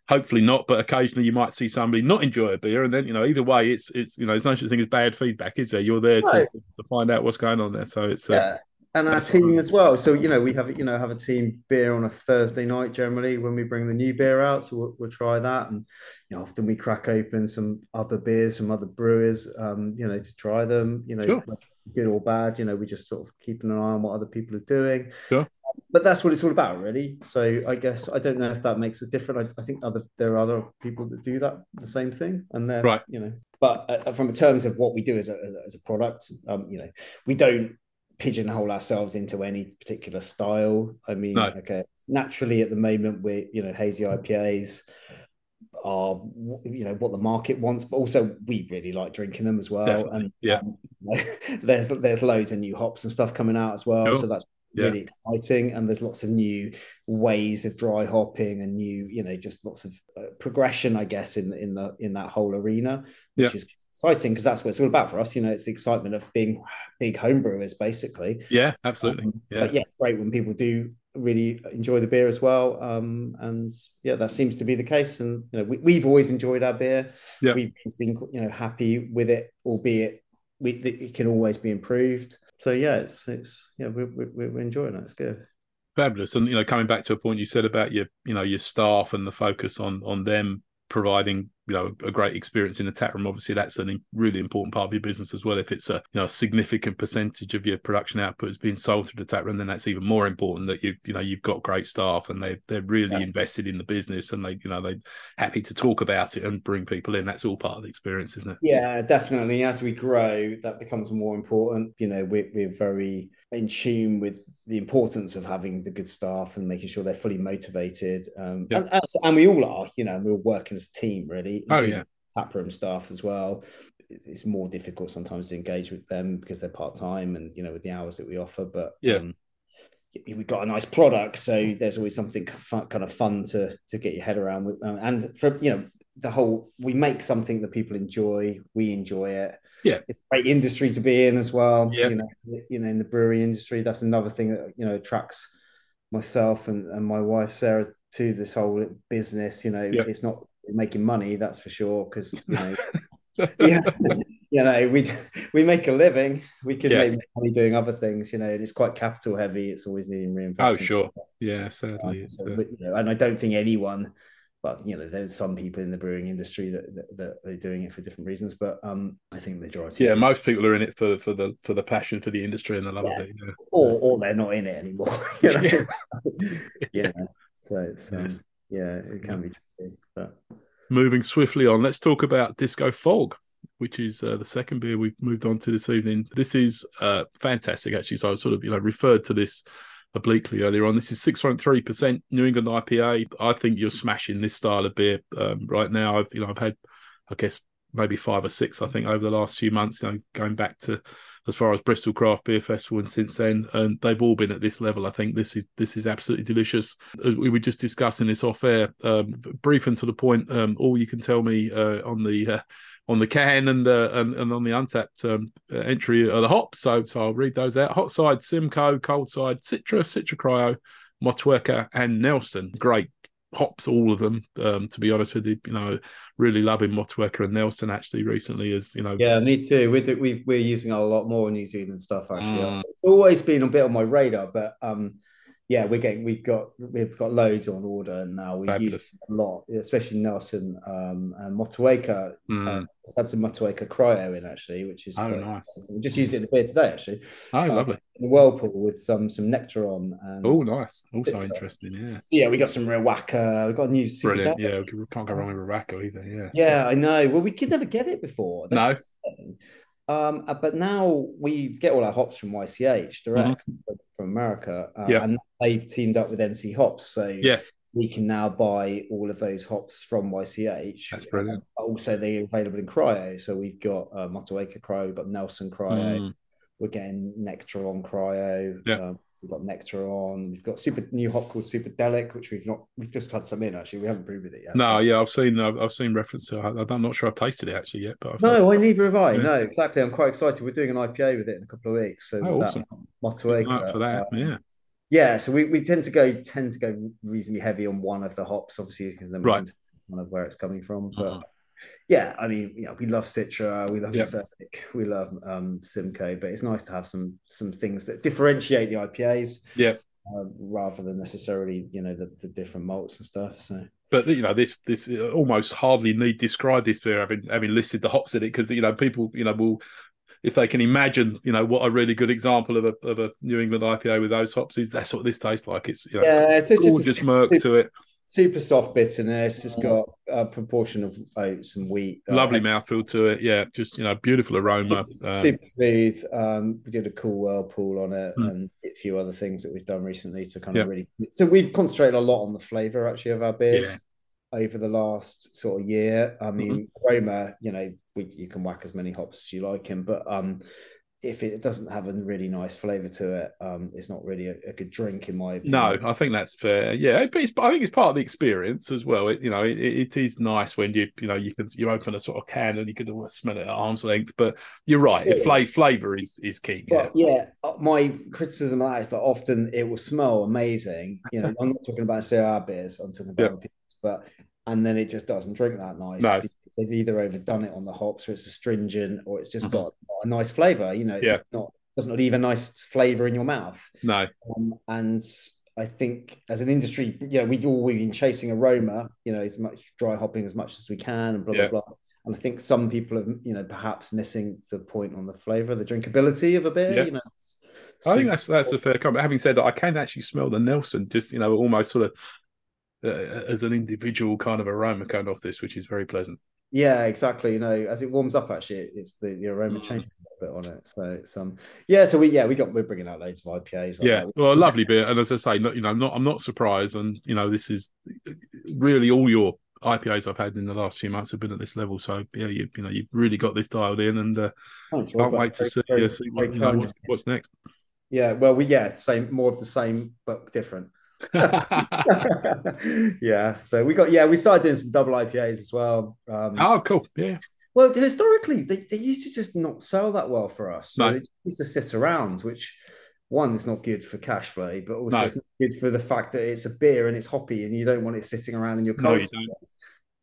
hopefully not, but occasionally you might see somebody not enjoy a beer, and then you know either way, it's it's you know there's no such thing as bad feedback, is there? You're there right. to, to find out what's going on there, so it's uh, yeah. Uh, and our team as well. So you know we have you know have a team beer on a Thursday night generally when we bring the new beer out. So we'll, we'll try that, and you know often we crack open some other beers from other brewers, um, you know to try them. You know, sure. good or bad. You know we just sort of keeping an eye on what other people are doing. Sure but that's what it's all about, really. So I guess I don't know if that makes us different. I, I think other there are other people that do that the same thing, and they're right. You know, but uh, from the terms of what we do as a as a product, um, you know, we don't pigeonhole ourselves into any particular style. I mean, no. okay, naturally at the moment we're you know hazy IPAs are you know what the market wants, but also we really like drinking them as well. Definitely. And yeah, um, [LAUGHS] there's there's loads of new hops and stuff coming out as well, sure. so that's yeah. really exciting and there's lots of new ways of dry hopping and new you know just lots of uh, progression, I guess, in in the in that whole arena, which Yeah. is exciting because that's what it's all about for us. You know, it's the excitement of being big homebrewers, basically. Yeah, absolutely. Um, Yeah. But yeah, great when people do really enjoy the beer as well. Um, and yeah, that seems to be the case. And you know, we, we've always enjoyed our beer. Yeah. We've been you know happy with it, albeit we it can always be improved. So yeah, it's it's yeah, we're we're, we're enjoying it. It's good. Fabulous. And you know, coming back to a point you said about your, you know, your staff and the focus on on them providing, you know, a great experience in the tap room. Obviously, that's a really important part of your business as well. If it's a you know a significant percentage of your production output is being sold through the tap room, then that's even more important that you you know you've got great staff and they they're really Yeah. invested in the business and they you know they're happy to talk about it and bring people in. That's all part of the experience, isn't it? Yeah, definitely. As we grow, that becomes more important. You know, we're, we're very in tune with the importance of having the good staff and making sure they're fully motivated. Um, Yeah. and, and, we all are, you know, we're working as a team, really. Oh, yeah. Taproom staff as well. It's more difficult sometimes to engage with them because they're part time and, you know, with the hours that we offer. But Yeah. um, we've got a nice product, so there's always something fun, kind of fun to to get your head around. Uh, and for you know, the whole we make something that people enjoy, we enjoy it. Yeah. it's a great industry to be in as well. Yeah. you know, you know, in the brewery industry, that's another thing that you know attracts myself and, and my wife Sarah to this whole business. You know, Yeah. it's not making money, that's for sure, because [LAUGHS] you know. yeah, you know, we we make a living. We can Yes. make money doing other things. You know, it's quite capital heavy. It's always needing reinvestment. Oh, sure. Yeah, Um, so, but, you know, and I don't think anyone, but you know, there's some people in the brewing industry that, that, that are doing it for different reasons. But um, I think the majority, yeah, most people are in it for for the for the passion for the industry and the love Yeah. of it. Yeah. or or they're not in it anymore. [LAUGHS] You know? Yeah. [LAUGHS] yeah. So it's um, Yes. yeah, it can be tricky, but Moving swiftly on, let's talk about Disco Fog, which is uh, the second beer we've moved on to this evening. This is uh, fantastic, actually. So I sort of you know referred to this obliquely earlier on. This is six point three percent New England IPA. I think you're smashing this style of beer um, right now. I've you know I've had, I guess maybe five or six. I think over the last few months, you know, going back to as far as Bristol Craft Beer Festival and since then, and they've all been at this level. I think this is this is absolutely delicious. We were just discussing this off air, um, brief and to the point. Um, all you can tell me uh, on the uh, on the can and, uh, and and on the Untappd um, uh, entry of the hops. So so I'll read those out. Hot side Simcoe, cold side Citra, Citra Cryo, Motueka, and Nelson. Great hops, all of them. Um, to be honest with you, you know, really loving Motueka and Nelson actually recently as you know. yeah, me too. We're do, we we're using a lot more New Zealand stuff actually. Mm. It's always been a bit on my radar, but um, yeah, we're getting we've got we've got loads on order now. We use a lot, especially Nelson um, and Motueka. Mm. Just had some Motueka cryo in actually, which is Oh, nice. exciting. We just used it in the beer today actually. oh, uh, lovely. In the whirlpool with some some Nectaron. And Oh, nice. Also interesting. Yeah. So, yeah, we got some Riwaka. We got a new super Brilliant. Yeah, we can't go wrong with Racco either. Yeah. Yeah, I know. Well, we could never get it before. No. Um, uh, but now we get all our hops from YCH direct from America, uh, Mm-hmm. Yeah. and they've teamed up with NZ Hops, so Yeah. we can now buy all of those hops from YCH. That's brilliant. Uh, also, they're available in cryo, so we've got uh, Motueka cryo, we've got Nelson cryo, Mm. we're getting Nectaron cryo. Yeah. Um, we've got Nectaron. We've got super new hop called Superdelic, which we've not. We've just had some in actually. We haven't brewed with it yet. No, yeah, I've seen I've, I've seen reference to. it. I'm not sure I've tasted it actually yet, but I've No, I neither have I. Yeah. No, exactly. I'm quite excited. We're doing an IPA with it in a couple of weeks. So Oh, awesome. that Motueka, for that. um, yeah, yeah. So we, we tend to go tend to go reasonably heavy on one of the hops, obviously, because then Right. tell of where it's coming from. But Uh-huh. Yeah, I mean, you know, we love Citra, we love. Exotic, we love um, Simcoe, but it's nice to have some some things that differentiate the IPAs. Yeah. Uh, rather than necessarily, you know, the, the different malts and stuff. So but you know this this uh, almost hardly need describe this beer having having listed the hops in it because you know people you know will if they can imagine you know what a really good example of a of a New England IPA with those hops is that's what this tastes like. It's you know, yeah, it's it's just a murk to it, super soft bitterness. It's got a proportion of oats and wheat. Uh, lovely mouthfeel to it. Yeah, just you know beautiful aroma. super, Um, super smooth. Um, we did a cool whirlpool on it Mm. and a few other things that we've done recently to kind Yeah. of really. So we've concentrated a lot on the flavor actually of our beers Yeah. over the last sort of year. I mean, Mm-hmm. aroma, you know, we, you can whack as many hops as you like in, but um, if it doesn't have a really nice flavor to it, um, it's not really a, a, good drink in my opinion. No, I think that's fair. Yeah, but I think it's part of the experience as well. It, you know, it, it is nice when you you know you can you open a sort of can and you can almost smell it at arm's length. But you're right, sure. flavor flavor is is key. yeah. yeah, uh, my criticism of that is that often it will smell amazing. You know, I'm not talking about CR beers. I'm talking about yeah. but and then it just doesn't drink that nice. No. They've either overdone it on the hops, or it's astringent, or it's just mm-hmm. got a nice flavor. You know, it's yeah. not doesn't leave a nice flavor in your mouth. No, um, and I think as an industry, you know, we all we've been chasing aroma, you know, as much dry hopping as much as we can, and blah yeah. blah blah. And I think some people are, you know, perhaps missing the point on the flavor, the drinkability of a beer. Yeah. You know, I think that's that's a fair comment. Having said that, I can actually smell the Nelson, just you know, almost sort of uh, as an individual kind of aroma coming off this, which is very pleasant. Yeah, exactly. You know, as it warms up, actually, it's the, the aroma mm. changes a little bit on it. So it's um, yeah. So we yeah we got we're bringing out loads of IPAs. Like yeah, that. well, a lovely beer, and as I say, not, you know, I'm not I'm not surprised, and you know, this is really all your IPAs I've had in the last few months have been at this level. So yeah, you you know you've really got this dialed in, and uh, can't wait to see, very, see what, you know, what's, what's next. Yeah, well, we yeah, same more of the same but different. [LAUGHS] yeah. So we got yeah, we started doing some double IPAs as well. Um, oh, cool. Yeah. Well, historically, they, they used to just not sell that well for us. So no. they used to sit around, which one is not good for cash flow, but also no. it's not good for the fact that it's a beer and it's hoppy and you don't want it sitting around in your car. No,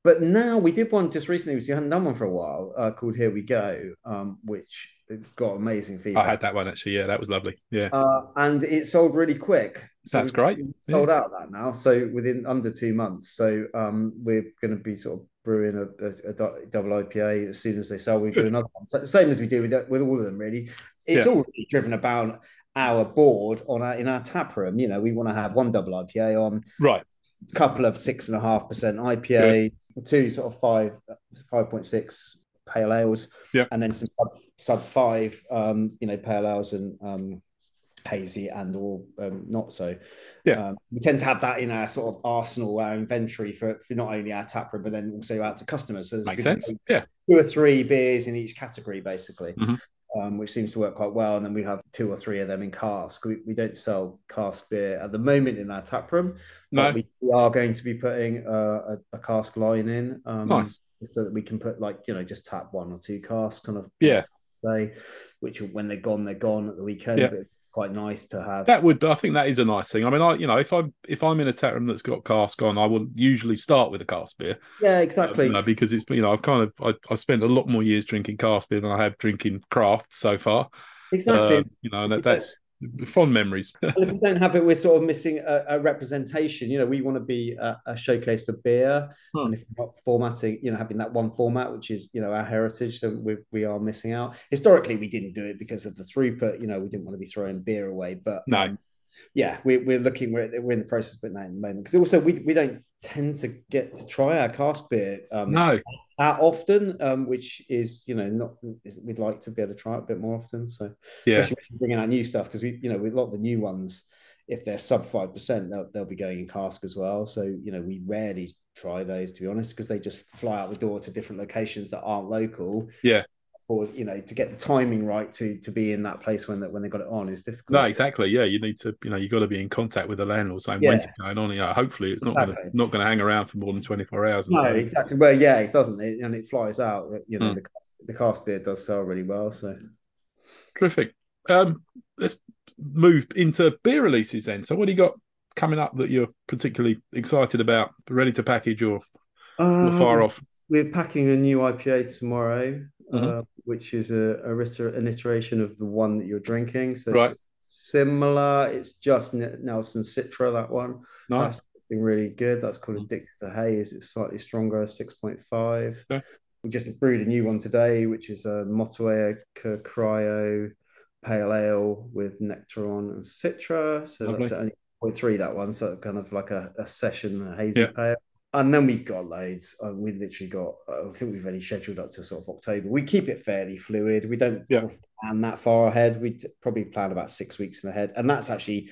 but now we did one just recently, we hadn't done one for a while, uh, called Here We Go, um, which got amazing feedback. I had that one actually. Yeah, that was lovely. Yeah, uh, and it sold really quick. So That's great. Sold yeah. out that now. So within under two months. So um, we're going to be sort of brewing a, a, a, double IPA as soon as they sell. We do another one. So, same as we do with with all of them. Really, it's yeah. all really driven about our board on our in our tap room. You know, we want to have one double IPA on. Right. A couple of six and a half percent IPA, two sort of five, five point six pale ales, yeah, and then some sub, sub five, um, you know, pale ales and um, hazy and or um, not so. Yeah, um, we tend to have that in our sort of arsenal, our inventory for, for not only our tap room but then also out to customers. So makes sense. yeah, two or three beers in each category, basically. Mm-hmm. Um, which seems to work quite well. And then we have two or three of them in cask. We, we don't sell cask beer at the moment in our tap room. No. we, we are going to be putting uh, a, a, cask line in. Um, nice so that we can put like you know just tap one or two casks on a yeah day, which when they're gone they're gone at the weekend. Yeah. Quite nice to have. That would, but I think that is a nice thing. I mean, I you know if I'm if I'm in a tap room that's got cask on, I will usually start with a cask beer. Yeah, exactly. Uh, you know, because it's you know I've kind of I, I spent a lot more years drinking cask beer than I have drinking craft so far. Exactly. Uh, you know that, that's fond memories. [LAUGHS] if we don't have it, we're sort of missing a, a representation. You know, we want to be a, a showcase for beer, hmm. and if we're not formatting, you know, having that one format, which is you know our heritage, so we we are missing out. Historically, we didn't do it because of the throughput. You know, we didn't want to be throwing beer away, but no. Um, yeah, we're, we're looking, we're, we're in the process of putting that in the moment because also we, we don't tend to get to try our cask beer um, no. That often, um, which is, you know, not, we'd like to be able to try it a bit more often. So, yeah, especially bringing out new stuff because we, you know, with a lot of the new ones, if they're sub 5%, they'll, they'll be going in cask as well. So, you know, we rarely try those to be honest because they just fly out the door to different locations that aren't local. Yeah you know to get the timing right to to be in that place when that when they got it on is difficult. No, exactly. Yeah, you need to you know you got to be in contact with the landlord saying yeah. when's it going on. You know, hopefully it's not exactly. gonna, not going to hang around for more than twenty four hours. No, so. exactly. Well, yeah, it doesn't, it, and it flies out. You know, mm. the the cask beer does sell really well. So terrific. Um, let's move into beer releases then. So what do you got coming up that you're particularly excited about, ready to package or um, far off? We're packing a new IPA tomorrow mm-hmm. uh, which is a, a, an iteration of the one that you're drinking. So right. it's similar. It's just Nelson Citra, that one. Nice. That's been really good. That's called mm-hmm. Addicted to Haze. It's slightly stronger, 6.5. Okay. We just brewed a new one today, which is a Motueka Cryo Pale Ale with Nectaron and Citra. So Lovely. that's only 0.3 that one. So kind of like a, a session a hazy yeah. pale and then we've got loads. Uh, we literally got. Uh, I think we've only scheduled up to sort of October. We keep it fairly fluid. We don't yeah. plan that far ahead. We probably plan about six weeks in ahead, and that's actually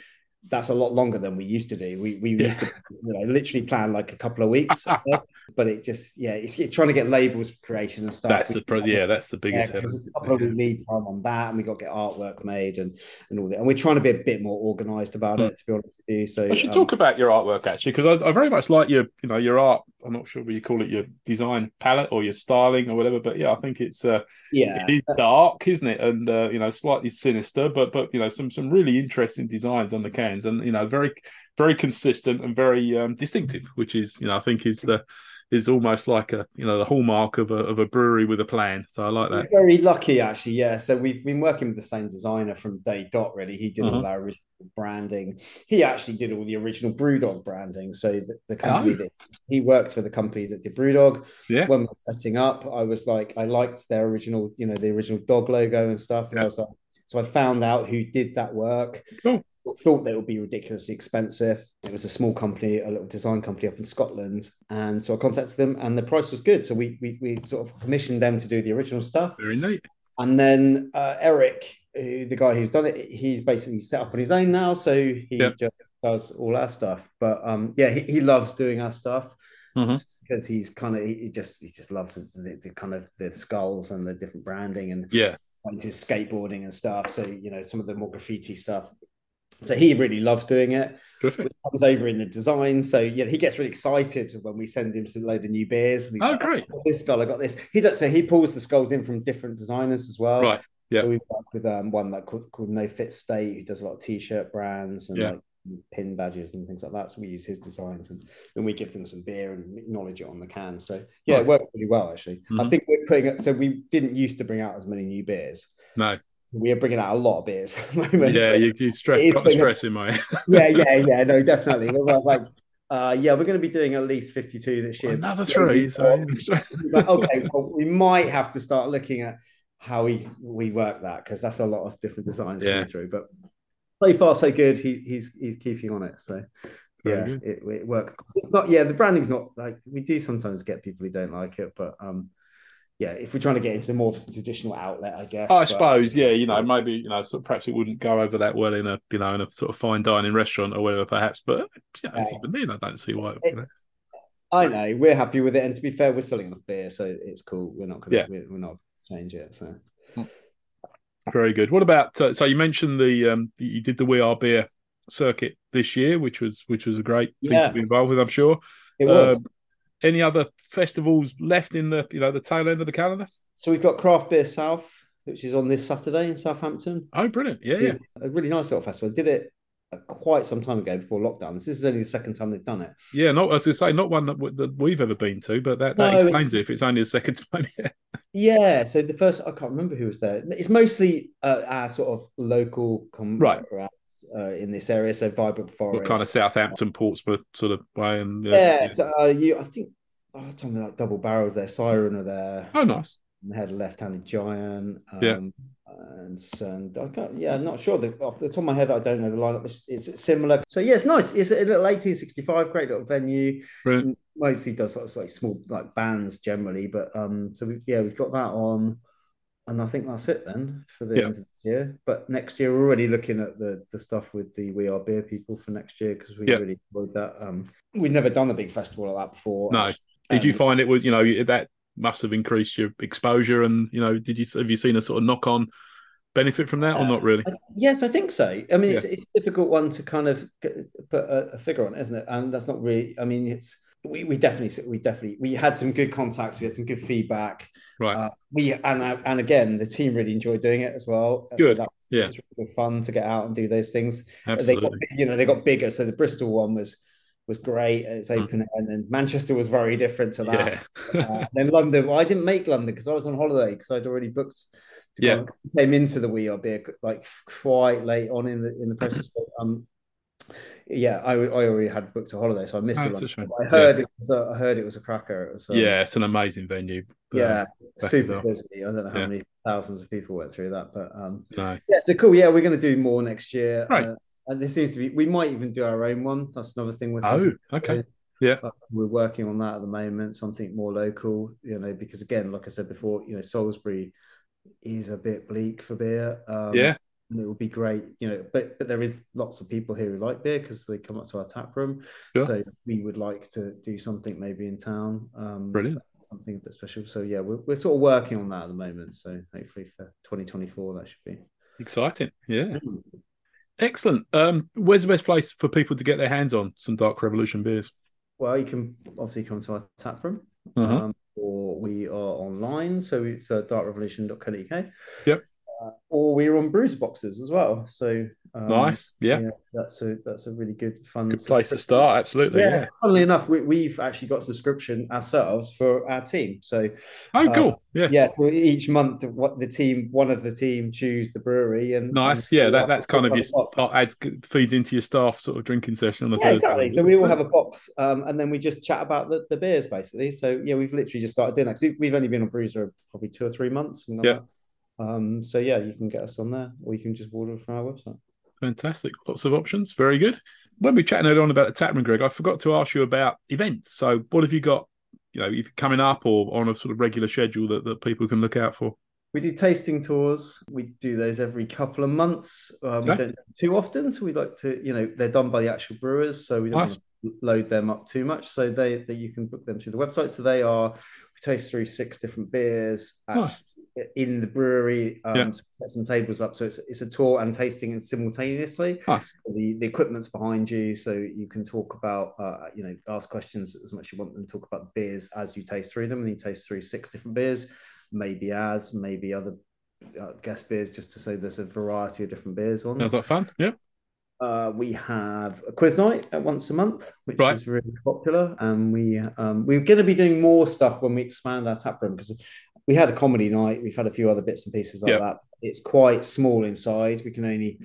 that's a lot longer than we used to do. We we yeah. used to you know literally plan like a couple of weeks, [LAUGHS] but it just yeah, it's, it's, trying to get labels creation and stuff. That's the yeah, that's the biggest. Yeah, a couple of lead time on that, and we got to get artwork made and and all that. And we're trying to be a bit more organised about mm. it, to be honest with you. So I should um, talk about your artwork actually, because I, I, very much like your you know your art. I'm not sure what you call it, your design palette or your styling or whatever, but yeah, I think it's uh yeah, it is dark, isn't it? And uh, you know, slightly sinister, but but you know, some some really interesting designs on the cans, and you know, very very consistent and very um, distinctive, which is you know I think is the is almost like a you know the hallmark of a of a brewery with a plan. So I like that. We're very lucky actually, yeah. So we've been working with the same designer from day dot. Really, he did uh-huh. all our original branding. He actually did all the original BrewDog branding. So the, the company oh. that he worked for the company that did BrewDog. Yeah. When we were setting up, I was like, I liked their original, you know, the original dog logo and stuff. And yeah. I was like, so I found out who did that work. Cool thought that it would be ridiculously expensive. It was a small company, a little design company up in Scotland, and so I contacted them, and the price was good. So we we, we sort of commissioned them to do the original stuff. Very neat. And then uh, Eric, who, the guy who's done it, he's basically set up on his own now, so he yep. just does all our stuff. But um, yeah, he, he loves doing our stuff because mm-hmm. he's kind of he just he just loves the, the, kind of the skulls and the different branding and yeah into skateboarding and stuff. So you know some of the more graffiti stuff so he really loves doing it. Terrific. Comes over in the design, so yeah, he gets really excited when we send him some load of new beers. And he's oh, like, great! this skull, I got this. He does so he pulls the skulls in from different designers as well. Right. Yeah. So we work with um, one that called, called No Fit State, who does a lot of t-shirt brands and yeah. like pin badges and things like that. So we use his designs and then we give them some beer and acknowledge it on the can. So yeah, right. it works really well actually. Mm-hmm. I think we're putting it. So we didn't used to bring out as many new beers. No we are bringing out a lot of beers at the moment. Yeah, so you, you stress, got the stress in my. [LAUGHS] yeah, yeah, yeah. No, definitely. I was like, uh, yeah, we're going to be doing at least 52 this year. Another three. So. [LAUGHS] like, okay, well, we might have to start looking at how we we work that because that's a lot of different designs yeah. coming through. But so far, so good. He's he's he's keeping on it. So yeah, it, it works. It's not. Yeah, the branding's not like we do sometimes get people who don't like it, but um, yeah, if we're trying to get into more traditional outlet, I guess. I but, suppose, yeah, you know, maybe you know, so perhaps it wouldn't go over that well in a you know in a sort of fine dining restaurant or whatever, perhaps. But you know, uh, even then, I don't see why. It, I know we're happy with it, and to be fair, we're selling enough beer, so it's cool. We're not going to, yeah. we're, we're not change it. So very good. What about uh, so you mentioned the um you did the We Are Beer circuit this year, which was which was a great yeah. thing to be involved with. I'm sure it was. Um, any other festivals left in the you know the tail end of the calendar? So we've got Craft Beer South, which is on this Saturday in Southampton. Oh, brilliant! Yeah, yeah, a really nice little festival. I did it quite some time ago before lockdown. This is only the second time they've done it. Yeah, not as I say, not one that, that we've ever been to, but that, that no, explains it if it's only the second [LAUGHS] time. yeah, so the first I can't remember who was there. It's mostly uh, our sort of local com- right uh, in this area. So vibrant forest, what kind of Southampton, Portsmouth sort of way, and yeah. yeah, yeah. So uh, you, I think last time we like double barreled their siren or their oh nice. They had a left-handed giant. Um, yeah. And, and I got yeah, I'm not sure. The, off the top of my head, I don't know the lineup. It's, it's similar. So yeah, it's nice. It's a little 1865, great little venue. Brilliant. Mostly does sort of like small like bands generally, but um, so we, yeah, we've got that on and I think that's it then for the yeah. end of this year. But next year, we're already looking at the the stuff with the We Are Beer people for next year because we yeah. really enjoyed that. Um, we've never done a big festival like that before. No, did you find it was you know that must have increased your exposure and you know did you have you seen a sort of knock on benefit from that or not really? Uh, yes, I think so. I mean, yeah. it's, it's a difficult one to kind of put a, a figure on, isn't it? And that's not really. I mean, it's we, we definitely we definitely we had some good contacts we had some good feedback right uh, we and uh, and again the team really enjoyed doing it as well good so that was, yeah really fun to get out and do those things Absolutely. they got you know they got bigger so the bristol one was was great it's mm. open mm. and then manchester was very different to that yeah. uh, then london well i didn't make london because i was on holiday because i'd already booked to yeah. came into the we are beer like quite late on in the in the process [LAUGHS] um yeah, I, I already had booked a holiday, so I missed oh, it. I heard yeah. it was a, I heard it was a cracker. It was, um, yeah, it's an amazing venue. Yeah, super busy. I don't know how yeah. many thousands of people went through that, but um, no. yeah, so cool. Yeah, we're going to do more next year. Right. Uh, and this seems to be. We might even do our own one. That's another thing with. Oh, okay. Yeah, we're working on that at the moment. Something more local, you know, because again, like I said before, you know, Salisbury is a bit bleak for beer. Um, yeah, and it would be great, you know. But but there is lots of people here who like beer because they come up to our tap room. Sure. So we would like to do something maybe in town. Um, Brilliant. Something a bit special. So yeah, we're we're sort of working on that at the moment. So hopefully for 2024 that should be Exciting. Yeah. Excellent. Um, where's the best place for people to get their hands on some Dark Revolution beers? Well, you can obviously come to our tap room. Uh-huh. Um, or we are online, so it's uh, darkrevolution.co.uk. Yep. Uh, or we're on Brewser boxes as well. So um, Nice. Yeah. that's a that's a really good fun Good place to start. Absolutely. Yeah, Yeah. funnily enough, we, we've actually got subscription ourselves for our team. So Oh, Uh, cool. Yeah. yeah, so each month, what the team, one of the team choose the brewery, and Nice. and Yeah. That, that's kind of your part adds feeds into your staff sort of drinking session on the Yeah, Thursday. exactly. So we all have a box, um, and then we just chat about the, the beers basically. So yeah, we've literally just started doing that because we've only been on Brewser probably two or three months. Yeah. that. Um, so yeah, you can get us on there, or you can just order from our website. Fantastic. Lots of options. Very good. When we're chatting earlier on about the taproom, Greg, I forgot to ask you about events. So what have you got, you know, either coming up or on a sort of regular schedule that, that people can look out for? We do tasting tours. We do those every couple of months. Um, We don't do too often, so we like to, you know, they're done by the actual brewers, so we don't Nice. load them up too much. So they that you can book them through the website. So they are we taste through six different beers Nice. In the brewery. Um, Yeah. set some tables up, so it's it's a tour and tasting it simultaneously. Nice. The the equipment's behind you, so you can talk about, uh, you know, ask questions as much as you want, and talk about the beers as you taste through them. And you taste through six different beers, maybe as, maybe other uh, guest beers, just to say there's a variety of different beers on. Sounds like fun. Yeah. Uh, we have a quiz night at once a month, which Right. is really popular, and we um, we're going to be doing more stuff when we expand our tap room because we had a comedy night, we've had a few other bits and pieces like Yep. that. It's quite small inside; we can only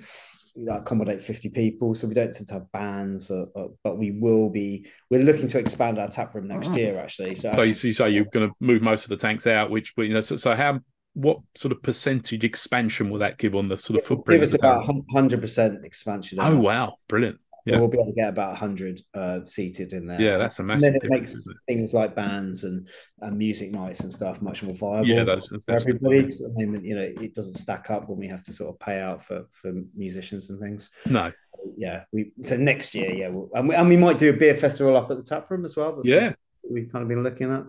accommodate 50 people so we don't tend to have bands or, or- but we will be we're looking to expand our tap room next mm. year actually so, So you, actually, so you say you're going to move most of the tanks out, which, you know, so, so how, what sort of percentage expansion will that give on the sort of footprint? give us about 100% expansion Oh, wow. Brilliant. So yeah. we'll be able to get about 100 uh, seated in there Yeah, that's a and then it makes isn't things like bands and, and music nights and stuff much more viable Yeah, for that's- that's for everybody absolutely- 'cause at the moment you know it doesn't stack up when we have to sort of pay out for for musicians and things No. yeah we so next year yeah we'll, and, we, and we might do a beer festival up at the tap room as well that's Yeah. we've kind of been looking at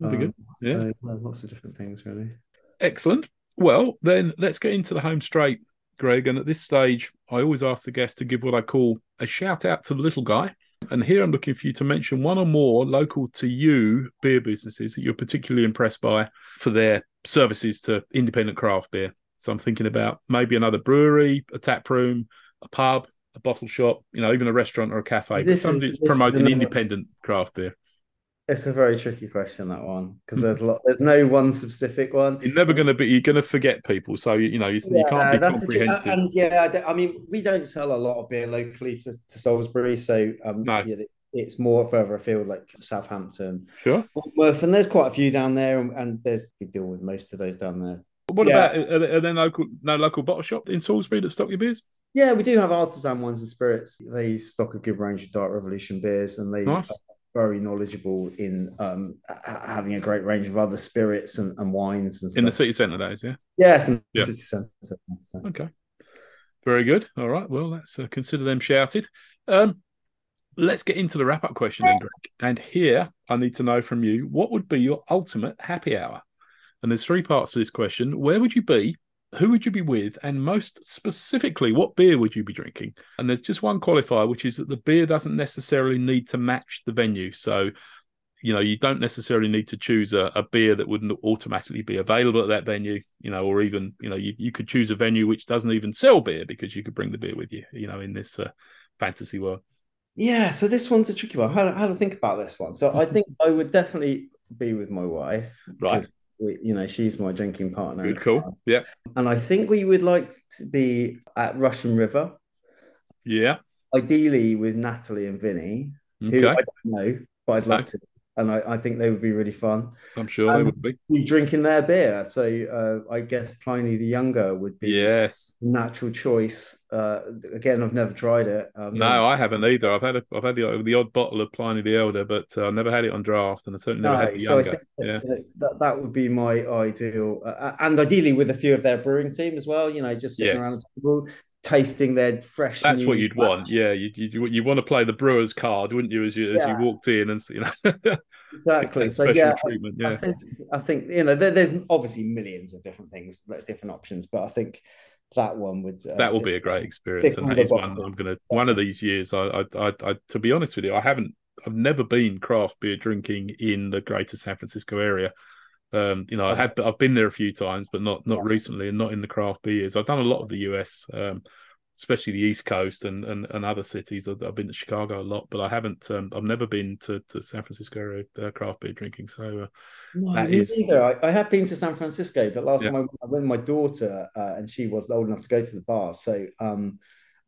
That'd be good. so, Yeah. well, lots of different things really Excellent. Well, then let's get into the home straight, Greg. And at this stage, I always ask the guest to give what I call a shout out to the little guy. And here I'm looking for you to mention one or more local to you beer businesses that you're particularly impressed by for their services to independent craft beer. So I'm thinking about maybe another brewery, a tap room, a pub, a bottle shop, you know, even a restaurant or a cafe. So but this is- that's promoting independent craft beer. It's a very tricky question that one because there's a lot there's no one specific one You're never going to be. You're going to forget people. So you, you know you, you can't be that's the tr- comprehensive. and yeah, I, I mean, we don't sell a lot of beer locally to, to Salisbury, so um, No. yeah, it's more further afield, like Southampton, Sure. Bournemouth, and there's quite a few down there, and, and there's we deal with most of those down there. What Yeah. about are, there- are there local no local bottle shop in Salisbury that stock your beers? Yeah, we do have artisan wines and spirits. They stock a good range of Dark Revolution beers, and they Nice. Very knowledgeable in um, ha- having a great range of other spirits and, and wines and stuff. In the city centre, those, yeah. yes, in Yeah. city centre. so. Okay. Very good. All right. Well, let's uh, consider them shouted. Um, let's get into the wrap up question then, Greg. And here I need to know from you what would be your ultimate happy hour? And there's three parts to this question. Where would you be? Who would you be with? And most specifically, what beer would you be drinking? And there's just one qualifier, which is that the beer doesn't necessarily need to match the venue. So, you know, you don't necessarily need to choose a, a beer that wouldn't automatically be available at that venue, you know, or even, you know, you, you could choose a venue which doesn't even sell beer because you could bring the beer with you, you know, in this uh, fantasy world. Yeah, so this one's a tricky one. How, how to think about this one? So I [LAUGHS] think I would definitely be with my wife, Right. We, you know she's my drinking partner, Good, cool. Yeah. and I think we would like to be at Russian River, Yeah. ideally with Natalie and Vinny, who I don't know, but I'd love Okay. to. And I, I, think they would be really fun. I'm sure and they would be. Drinking their beer, so uh, I guess Pliny the Younger would be yes natural choice. Uh, again, I've never tried it. Um, no, I haven't either. I've had a, I've had the, the odd bottle of Pliny the Elder, but uh, I've never had it on draft, and I certainly never no, had the so Younger. yeah, that, that would be my ideal, uh, and ideally with a few of their brewing team as well. You know, just sitting yes. around the table, tasting their fresh. That's what you'd want. Yeah, you, you you want to play the brewer's card, wouldn't you? As you as yeah. you walked in and you know. [LAUGHS] exactly. so yeah, treatment. Yeah, I think I think you know there, there's obviously millions of different things, different options, but I think that one would uh, that will be a great experience, and that is one I'm gonna one of these years. I, I, I, I, to be honest with you, I haven't, I've never been craft beer drinking in the greater San Francisco area. Um, you know, I had I've been there a few times, but not not recently, and not in the craft beers. I've done a lot of the US, um, especially the East Coast and and, and other cities. I've, been to Chicago a lot, but I haven't. Um, I've never been to, to San Francisco uh, craft beer drinking. So uh, no, that is... either. I, I, have been to San Francisco, but last yeah. time I, went with my daughter, uh, and she was old enough to go to the bar, so um,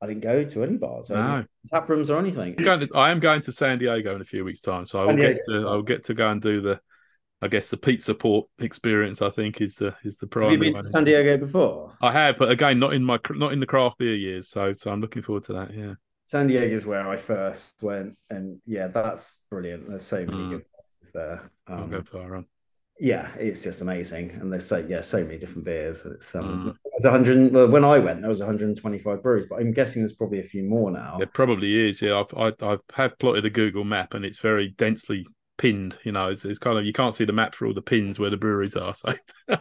I didn't go to any bars. No. tap rooms or anything. I'm to, I am going to San Diego in a few weeks' time, so I will get to I will get to go and do the I guess the pizza port experience, I think, is the is the primary. Have you been to San Diego before? I have, but again, not in my not in the craft beer years. So, so I'm looking forward to that. Yeah, San Diego is where I first went, and yeah, that's brilliant. There's so many mm. good places there. Um, I'll go far on. Yeah, it's just amazing, and there's so yeah, so many different beers. It's um, mm. there's 100. Well, when I went, there was 125 breweries, but I'm guessing there's probably a few more now. There probably is. Yeah, I've I, I have plotted a Google map, and it's very densely pinned. You know, it's, it's kind of you can't see the map for all the pins where the breweries are. So [LAUGHS]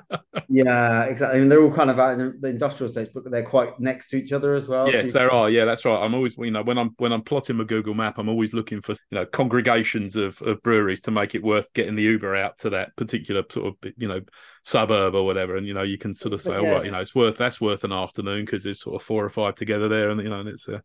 yeah, exactly. I mean, they're all kind of out in the industrial stage, but they're quite next to each other as well. Yes, so there are. Yeah, that's right. I'm always, you know, when I'm when I'm plotting my Google map, I'm always looking for you know congregations of, of breweries to make it worth getting the Uber out to that particular sort of you know suburb or whatever. And you know, you can sort of say, yeah. oh, right, you know, it's worth that's worth an afternoon because there's sort of four or five together there, and you know, and it's. Uh,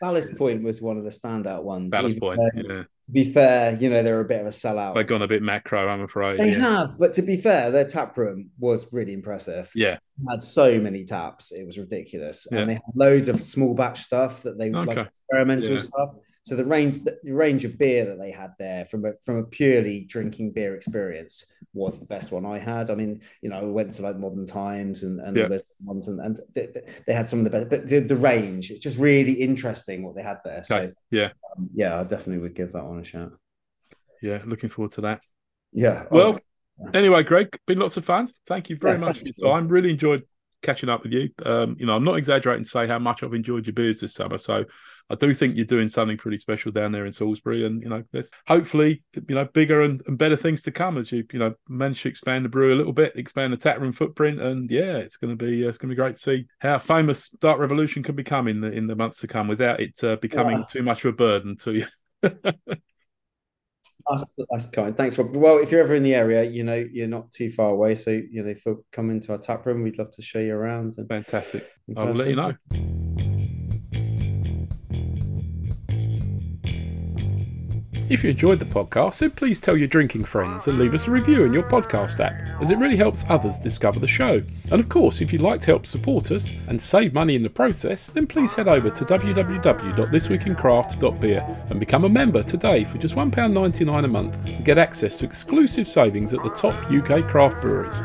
Ballast Point was one of the standout ones. Ballast Point, yeah. To be fair, you know they're a bit of a sellout. They've gone a bit macro, I'm afraid. They yeah. have, but to be fair, their tap room was really impressive. Yeah, they had so many taps, it was ridiculous, yeah. and they had loads of small batch stuff that they okay. like experimental yeah. stuff. So the range, the range of beer that they had there, from a from a purely drinking beer experience, was the best one I had. I mean, you know, I went to like Modern Times and and yeah. all those ones, and, and they, they, had some of the best. But the, the range, it's just really interesting what they had there. So okay. yeah, um, yeah, I definitely would give that one a shot. Yeah, looking forward to that. Yeah. Well, anyway, Greg, been lots of fun. Thank you very yeah, much for your time. Really enjoyed catching up with you. Um, you know, I'm not exaggerating to say how much I've enjoyed your beers this summer. So I do think you're doing something pretty special down there in Salisbury, and you know, there's hopefully you know bigger and, and better things to come as you you know manage to expand the brew a little bit, expand the tap room footprint, and yeah, it's going to be uh, it's going to be great to see how famous Dark Revolution can become in the in the months to come without it uh, becoming yeah. too much of a burden to you. [LAUGHS] That's, that's, kind. Thanks, Rob. Well, if you're ever in the area, you know you're not too far away, so you know, for come into our tap room, we'd love to show you around. And Fantastic. I will let you know. If you enjoyed the podcast, then please tell your drinking friends and leave us a review in your podcast app, as it really helps others discover the show. And of course, if you'd like to help support us and save money in the process, then please head over to www.thisweekincraft.beer and become a member today for just £1.99 a month and get access to exclusive savings at the top UK craft breweries.